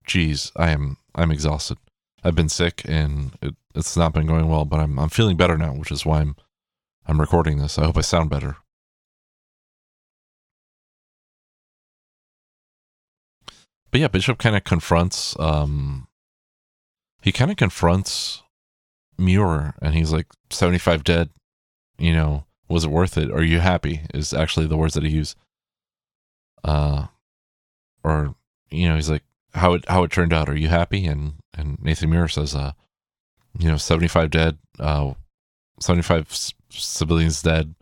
geez, I am I'm exhausted. I've been sick and it, it's not been going well, but I'm I'm feeling better now, which is why I'm I'm recording this. I hope I sound better. But yeah, Bishop kind of confronts um he kind of confronts Muir and he's like 75 dead, you know, was it worth it? Are you happy? Is actually the words that he used. uh, or you know, he's like, how it how it turned out. Are you happy? And and Nathan Muir says, uh, you know, seventy five dead, uh, seventy five civilians dead,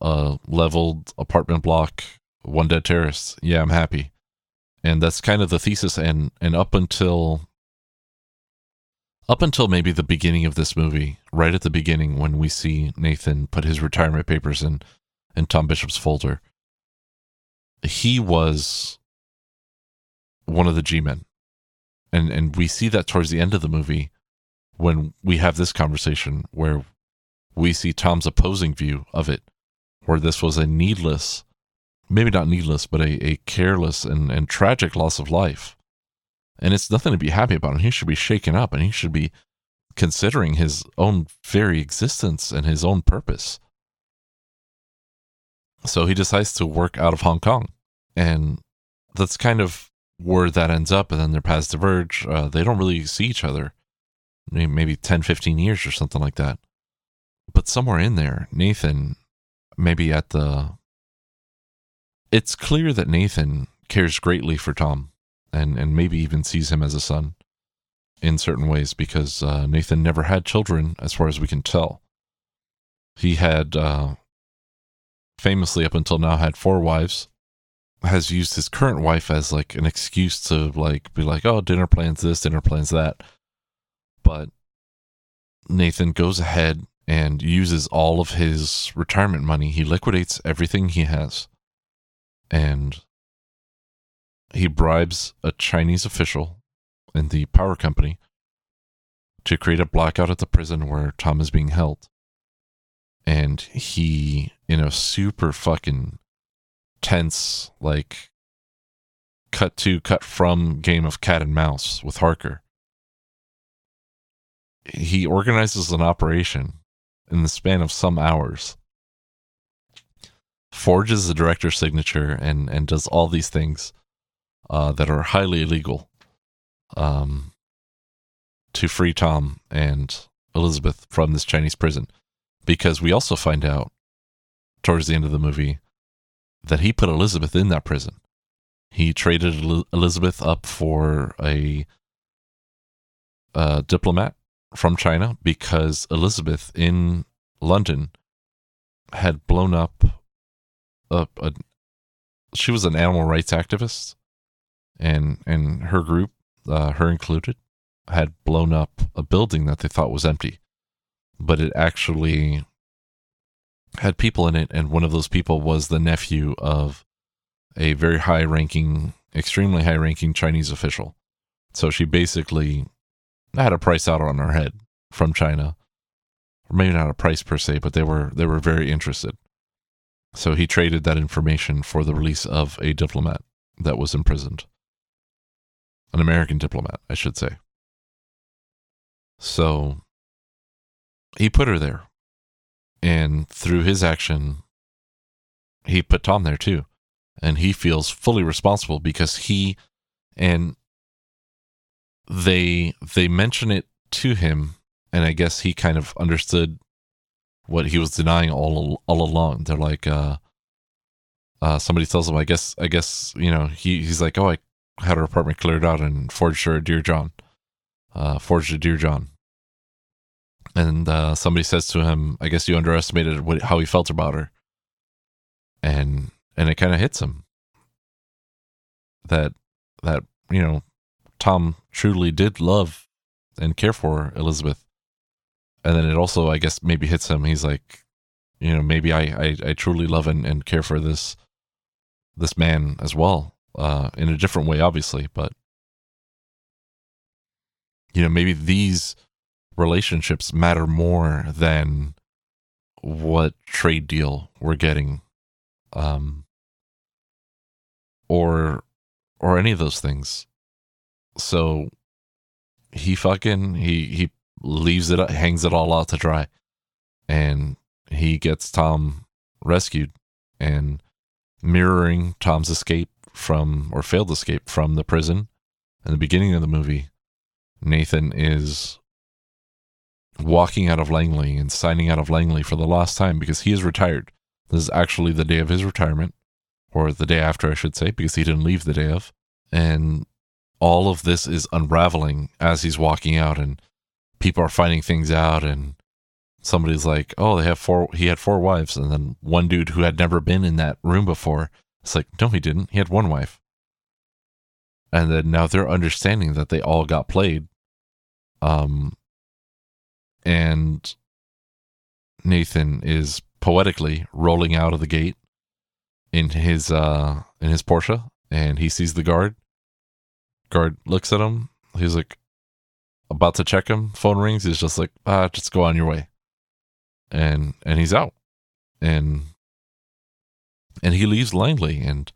uh, leveled apartment block, one dead terrorist. Yeah, I'm happy. And that's kind of the thesis. And and up until up until maybe the beginning of this movie, right at the beginning when we see Nathan put his retirement papers in in Tom Bishop's folder, he was one of the G-men. And and we see that towards the end of the movie when we have this conversation where we see Tom's opposing view of it, where this was a needless, maybe not needless, but a, a careless and, and tragic loss of life. And it's nothing to be happy about. And he should be shaken up and he should be considering his own very existence and his own purpose. So he decides to work out of Hong Kong. And that's kind of where that ends up. And then their paths diverge. Uh, they don't really see each other, maybe 10, 15 years or something like that. But somewhere in there, Nathan, maybe at the. It's clear that Nathan cares greatly for Tom and, and maybe even sees him as a son in certain ways because uh, Nathan never had children, as far as we can tell. He had uh, famously up until now had four wives has used his current wife as like an excuse to like be like oh dinner plans this dinner plans that but nathan goes ahead and uses all of his retirement money he liquidates everything he has and he bribes a chinese official in the power company to create a blackout at the prison where tom is being held and he in a super fucking tense like cut to cut from game of cat and mouse with Harker. He organizes an operation in the span of some hours, forges the director's signature, and and does all these things uh, that are highly illegal um, to free Tom and Elizabeth from this Chinese prison. Because we also find out towards the end of the movie that he put Elizabeth in that prison. He traded Elizabeth up for a, a diplomat from China because Elizabeth in London had blown up a, a she was an animal rights activist and and her group uh, her included had blown up a building that they thought was empty but it actually had people in it, and one of those people was the nephew of a very high ranking, extremely high ranking Chinese official. So she basically had a price out on her head from China. Or maybe not a price per se, but they were they were very interested. So he traded that information for the release of a diplomat that was imprisoned. An American diplomat, I should say. So he put her there and through his action, he put Tom there too. And he feels fully responsible because he and they they mention it to him and I guess he kind of understood what he was denying all all along. They're like uh uh somebody tells him I guess I guess, you know, he he's like, "Oh, I had her apartment cleared out and forged her a Dear John." Uh forged a Dear John and uh, somebody says to him, "I guess you underestimated what, how he felt about her," and and it kind of hits him that that you know Tom truly did love and care for Elizabeth, and then it also I guess maybe hits him. He's like, you know, maybe I I, I truly love and, and care for this this man as well, uh, in a different way, obviously, but you know maybe these relationships matter more than what trade deal we're getting um or or any of those things. So he fucking he he leaves it hangs it all out to dry and he gets tom rescued and mirroring tom's escape from or failed escape from the prison in the beginning of the movie nathan is walking out of Langley and signing out of Langley for the last time because he is retired. This is actually the day of his retirement. or the day after, I should say, because he didn't leave the day of. And all of this is unraveling as he's walking out, and people are finding things out. And somebody's like, "Oh, they have four. He had four wives." And then one dude who had never been in that room before, it's like, "No, he didn't. He had one wife." And then now they're understanding that they all got played. Um, and Nathan is poetically rolling out of the gate in his uh in his Porsche and he sees the guard. Guard looks at him. He's like about to check him. Phone rings. He's just like, ah, just go on your way. And and he's out. And and he leaves Langley and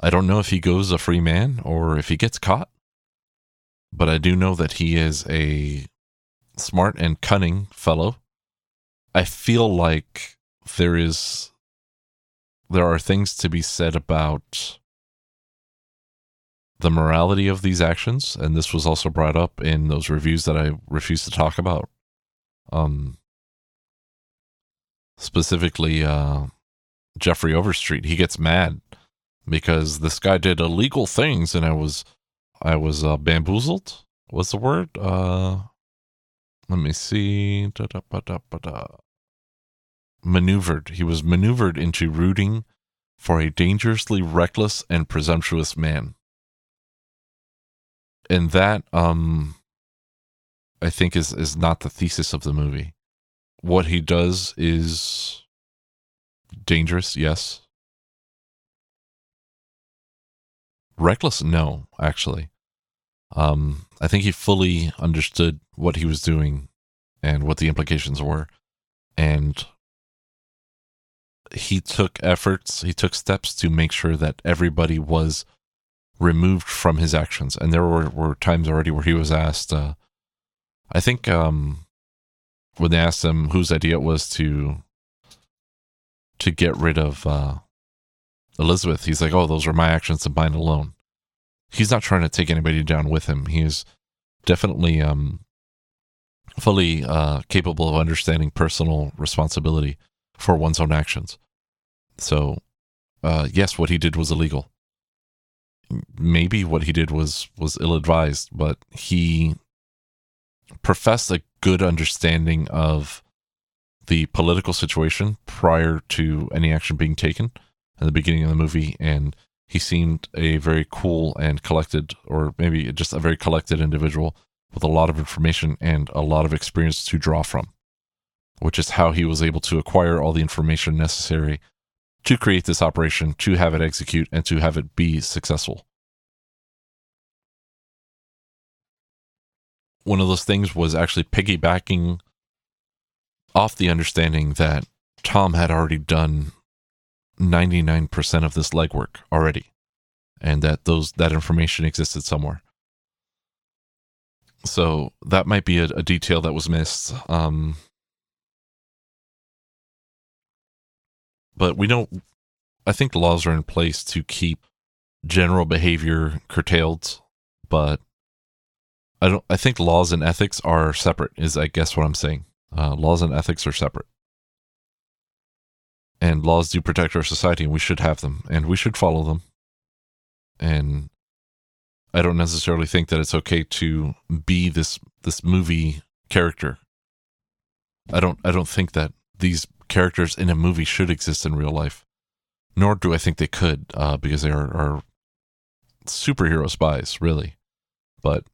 I don't know if he goes a free man or if he gets caught. But I do know that he is a smart and cunning fellow. I feel like there is there are things to be said about the morality of these actions, and this was also brought up in those reviews that I refuse to talk about. Um, specifically, uh, Jeffrey Overstreet, he gets mad because this guy did illegal things, and I was, I was uh, bamboozled. What's the word? Uh, let me see. Da-da-ba-da-ba-da. Maneuvered. He was maneuvered into rooting for a dangerously reckless and presumptuous man. And that, um, I think is is not the thesis of the movie. What he does is dangerous, yes. Reckless, no, actually. Um, I think he fully understood what he was doing and what the implications were. And he took efforts, he took steps to make sure that everybody was removed from his actions. And there were, were times already where he was asked, uh, I think um, when they asked him whose idea it was to to get rid of uh, Elizabeth, he's like, "Oh, those were my actions and mine alone." He's not trying to take anybody down with him. He's definitely um, fully uh, capable of understanding personal responsibility for one's own actions. So, uh, yes, what he did was illegal. Maybe what he did was was ill advised, but he professed a good understanding of the political situation prior to any action being taken in the beginning of the movie, and he seemed a very cool and collected, or maybe just a very collected individual with a lot of information and a lot of experience to draw from, which is how he was able to acquire all the information necessary to create this operation, to have it execute, and to have it be successful. One of those things was actually piggybacking off the understanding that Tom had already done 99% of this legwork already and that those that information existed somewhere. So that might be a, a detail that was missed um, but we don't i think laws are in place to keep general behavior curtailed but i don't i think laws and ethics are separate is i guess what i'm saying uh, laws and ethics are separate. And laws do protect our society and we should have them and we should follow them. And i don't necessarily think that it's okay to be this this movie character. I don't i don't think that these characters in a movie should exist in real life nor do i think they could uh, because they are, are superhero spies really. But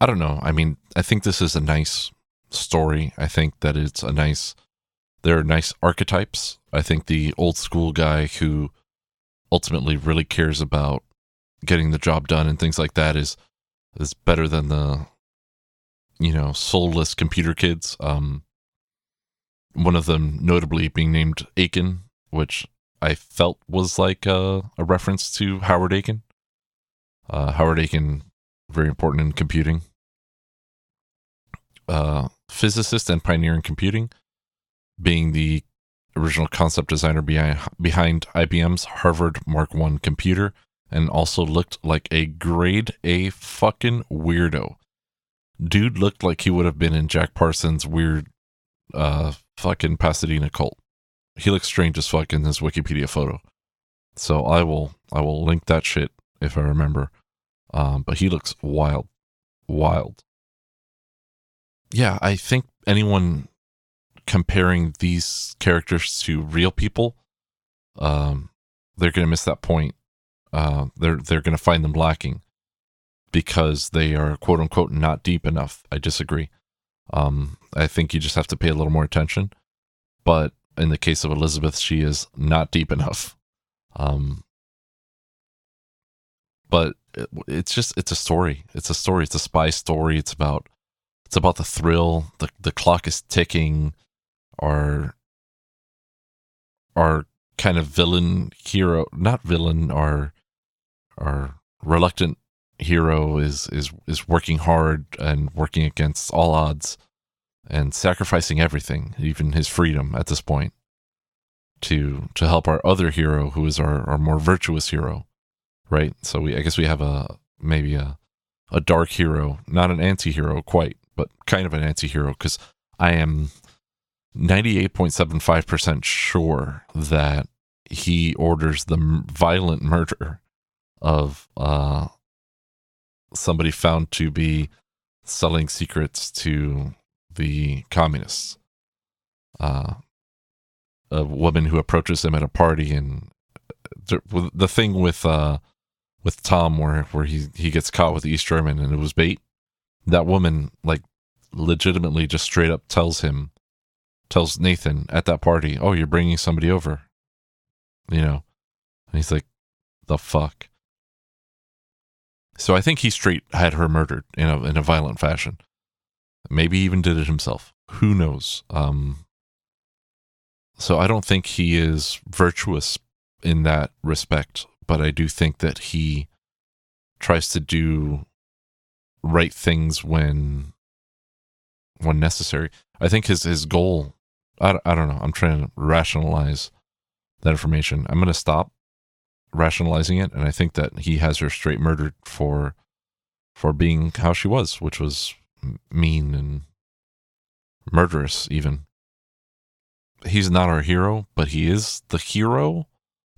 i don't know. I mean i think this is a nice story i think that it's a nice there are nice archetypes. I think the old school guy who ultimately really cares about getting the job done and things like that is is better than the you know soulless computer kids. Um, one of them notably being named Aiken, which I felt was like a, a reference to Howard Aiken. Uh, Howard Aiken, very important in computing. Uh, physicist and pioneer in computing being the original concept designer behind, IBM's Harvard Mark I computer and also looked like a grade A fucking weirdo. Dude looked like he would have been in Jack Parsons' weird uh fucking Pasadena cult. He looks strange as fuck in his Wikipedia photo. So I will I will link that shit if I remember. Um, but he looks wild, wild. Yeah, I think anyone comparing these characters to real people, um, they're going to miss that point. Uh, they're they're going to find them lacking because they are quote unquote not deep enough. I disagree. Um, I think you just have to pay a little more attention. But in the case of Elizabeth, she is not deep enough. Um, but it, it's just it's a story. It's a story. It's a spy story. It's about it's about the thrill. the The clock is ticking. Our our kind of villain hero, not villain, our our reluctant hero is is is working hard and working against all odds and sacrificing everything, even his freedom at this point, to to help our other hero, who is our, our more virtuous hero, right? So we I guess we have a maybe a a dark hero, not an anti-hero quite, but kind of an anti-hero because I am 98.75% sure that he orders the violent murder of uh, somebody found to be selling secrets to the communists. Uh, a woman who approaches him at a party, and the, the thing with uh, with Tom, where where he he gets caught with East German, and it was bait. That woman, like, legitimately, just straight up tells him, tells Nathan at that party, "Oh, you're bringing somebody over," you know, and he's like, "The fuck." So I think he straight had her murdered in a in a violent fashion. Maybe even did it himself. Who knows? Um, so I don't think he is virtuous in that respect, but I do think that he tries to do right things when when necessary. I think his his goal. I, I don't know. I'm trying to rationalize that information. I'm going to stop rationalizing it, and I think that he has her straight murdered for for being how she was, which was mean and murderous. Even he's not our hero, but he is the hero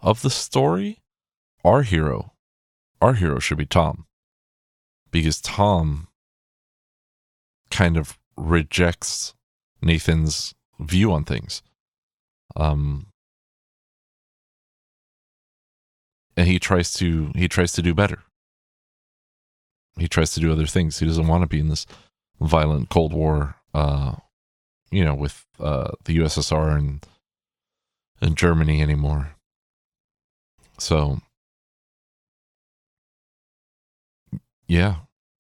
of the story. Our hero, our hero should be Tom, because Tom kind of rejects Nathan's view on things. Um, and he tries to he tries to do better. He tries to do other things. He doesn't want to be in this violent Cold War, uh, you know, with uh, the USSR and and Germany anymore. So, yeah,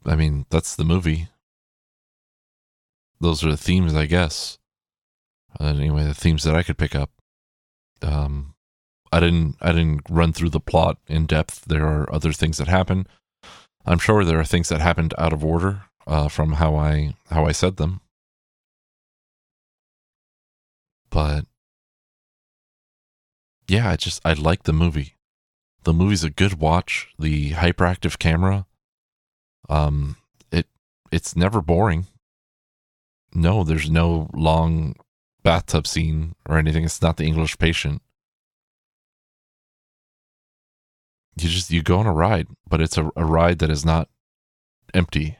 I mean that's the movie. Those are the themes, I guess. Uh, anyway, the themes that I could pick up. Um, I didn't I didn't run through the plot in depth. There are other things that happen. I'm sure there are things that happened out of order uh, from how I how I said them. But yeah, I just I like the movie. The movie's a good watch. The hyperactive camera, um, it it's never boring. No, there's no long bathtub scene or anything. It's not the English patient. you just you go on a ride, but it's a, a ride that is not empty.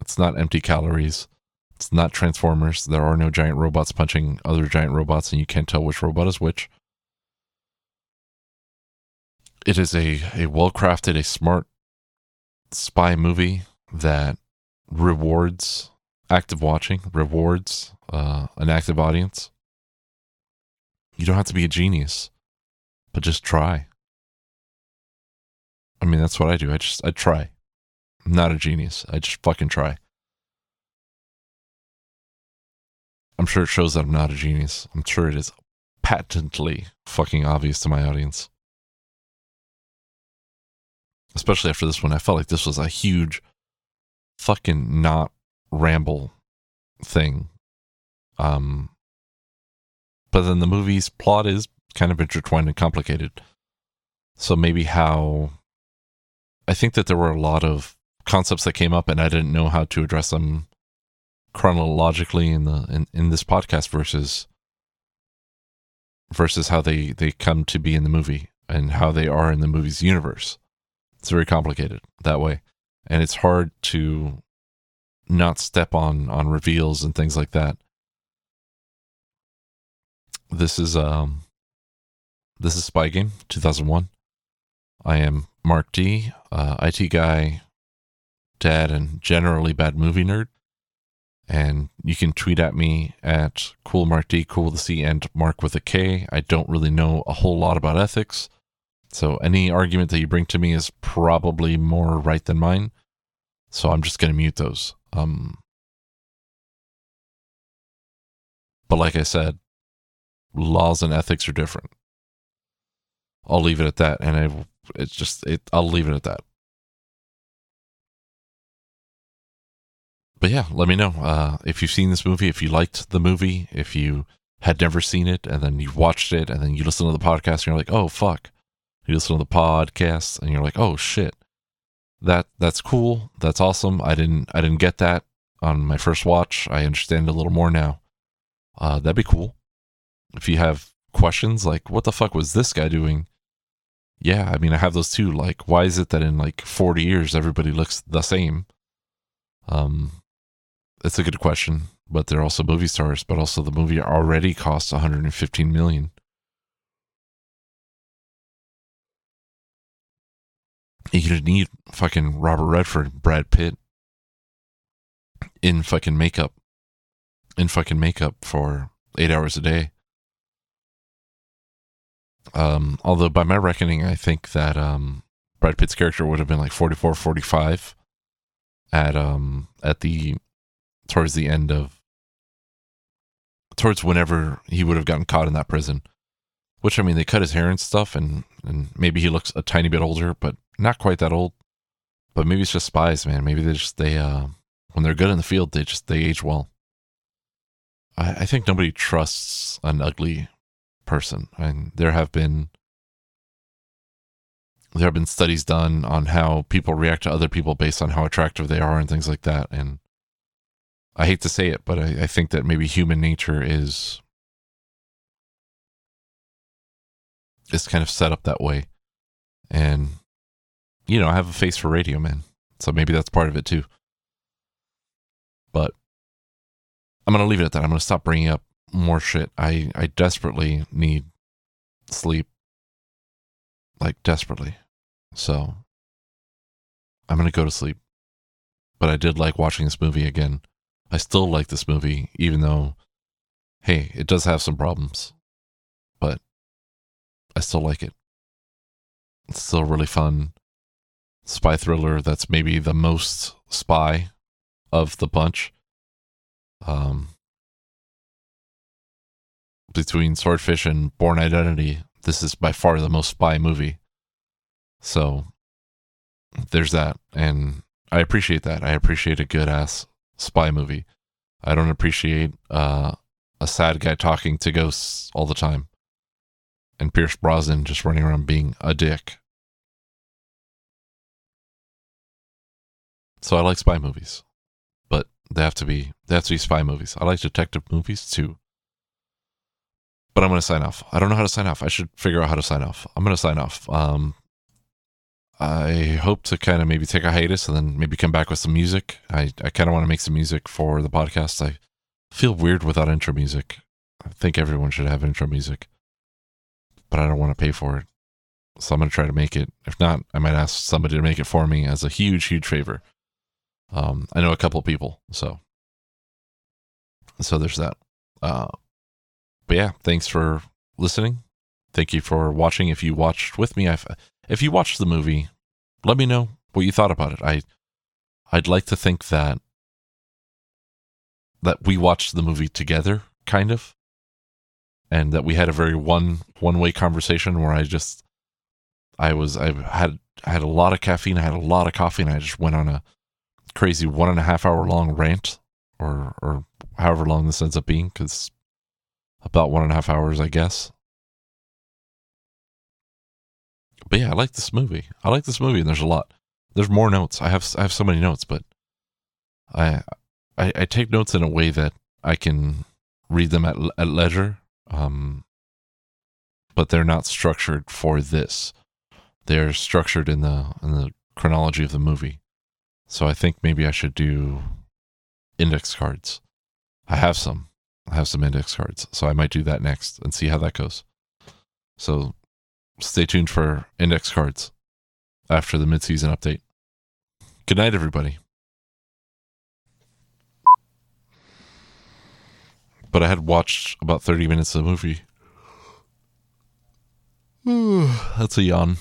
It's not empty calories. It's not Transformers. There are no giant robots punching other giant robots, and you can't tell which robot is which. It is a, a well crafted, a smart spy movie that rewards active watching, rewards uh, an active audience. You don't have to be a genius, but just try. I mean, that's what I do. I just, I try. I'm not a genius. I just fucking try. I'm sure it shows that I'm not a genius. I'm sure it is patently fucking obvious to my audience. Especially after this one, I felt like this was a huge fucking not ramble thing. Um, but then the movie's plot is kind of intertwined and complicated. So maybe how I think that there were a lot of concepts that came up and I didn't know how to address them chronologically in the in, in this podcast versus versus how they they come to be in the movie. and how they are in the movie's universe. It's very complicated that way. And it's hard to not step on on reveals and things like that. This is um this is Spy Game 2001. I am Mark D, uh, IT guy, dad, and generally bad movie nerd. And you can tweet at me at cool Mark D, cool with C, and Mark with a K. I don't really know a whole lot about ethics. So any argument that you bring to me is probably more right than mine. So I'm just going to mute those. Um, but like I said, laws and ethics are different. I'll leave it at that, and I it's just it. I'll leave it at that. But yeah, let me know uh, if you've seen this movie, if you liked the movie, if you had never seen it, and then you watched it, and then you listen to the podcast, and you're like, oh fuck. You listen to the podcast, and you're like, oh shit, that that's cool, that's awesome. I didn't I didn't get that on my first watch. I understand a little more now. Uh, that'd be cool. If you have questions like, what the fuck was this guy doing? Yeah, I mean, I have those too. Like, why is it that in like 40 years everybody looks the same? Um, it's a good question, but they're also movie stars. But also, the movie already costs 115 million. You didn't need fucking Robert Redford, Brad Pitt in fucking makeup, in fucking makeup for eight hours a day. Um, although by my reckoning, I think that um, Brad Pitt's character would have been like 44, 45 at um at the towards the end of towards whenever he would have gotten caught in that prison. Which I mean, they cut his hair and stuff, and and maybe he looks a tiny bit older, but not quite that old. But maybe it's just spies, man. Maybe they just they uh when they're good in the field, they just they age well. I, I think nobody trusts an ugly person, and there have been there have been studies done on how people react to other people based on how attractive they are and things like that. And I hate to say it, but I, I think that maybe human nature is is kind of set up that way. And you know, I have a face for radio, man. So maybe that's part of it too. But I'm going to leave it at that. I'm going to stop bringing up more shit. I I desperately need sleep. Like desperately. So I'm going to go to sleep. But I did like watching this movie again. I still like this movie even though hey, it does have some problems. But I still like it. It's still really fun spy thriller that's maybe the most spy of the bunch. Um, between Swordfish and Bourne Identity, this is by far the most spy movie. So there's that. And I appreciate that. I appreciate a good ass spy movie. I don't appreciate uh, a sad guy talking to ghosts all the time and Pierce Brosnan just running around being a dick. So I like spy movies, but they have to be they have to be spy movies. I like detective movies too. But I'm going to sign off. I don't know how to sign off. I should figure out how to sign off. I'm going to sign off. Um, I hope to kind of maybe take a hiatus and then maybe come back with some music. I, I kind of want to make some music for the podcast. I feel weird without intro music. I think everyone should have intro music, but I don't want to pay for it. So I'm going to try to make it. If not, I might ask somebody to make it for me as a huge, huge favor. Um, I know a couple of people, so so there's that. Uh, but yeah, thanks for listening. Thank you for watching. If you watched with me, I've, if you watched the movie, let me know what you thought about it. I I'd like to think that that we watched the movie together, kind of, and that we had a very one one way conversation where I just I was I had I had a lot of caffeine, I had a lot of coffee, and I just went on a crazy one and a half hour long rant or or however long this ends up being because about one and a half hours i guess but yeah i like this movie i like this movie and there's a lot there's more notes i have i have so many notes but i i, I take notes in a way that i can read them at, at leisure um but they're not structured for this. They're structured in the in the chronology of the movie. So I think maybe I should do index cards. I have some. I have some index cards. So I might do that next and see how that goes. So stay tuned for index cards after the midseason update. Good night, everybody. But I had watched about 30 minutes of the movie. That's a yawn.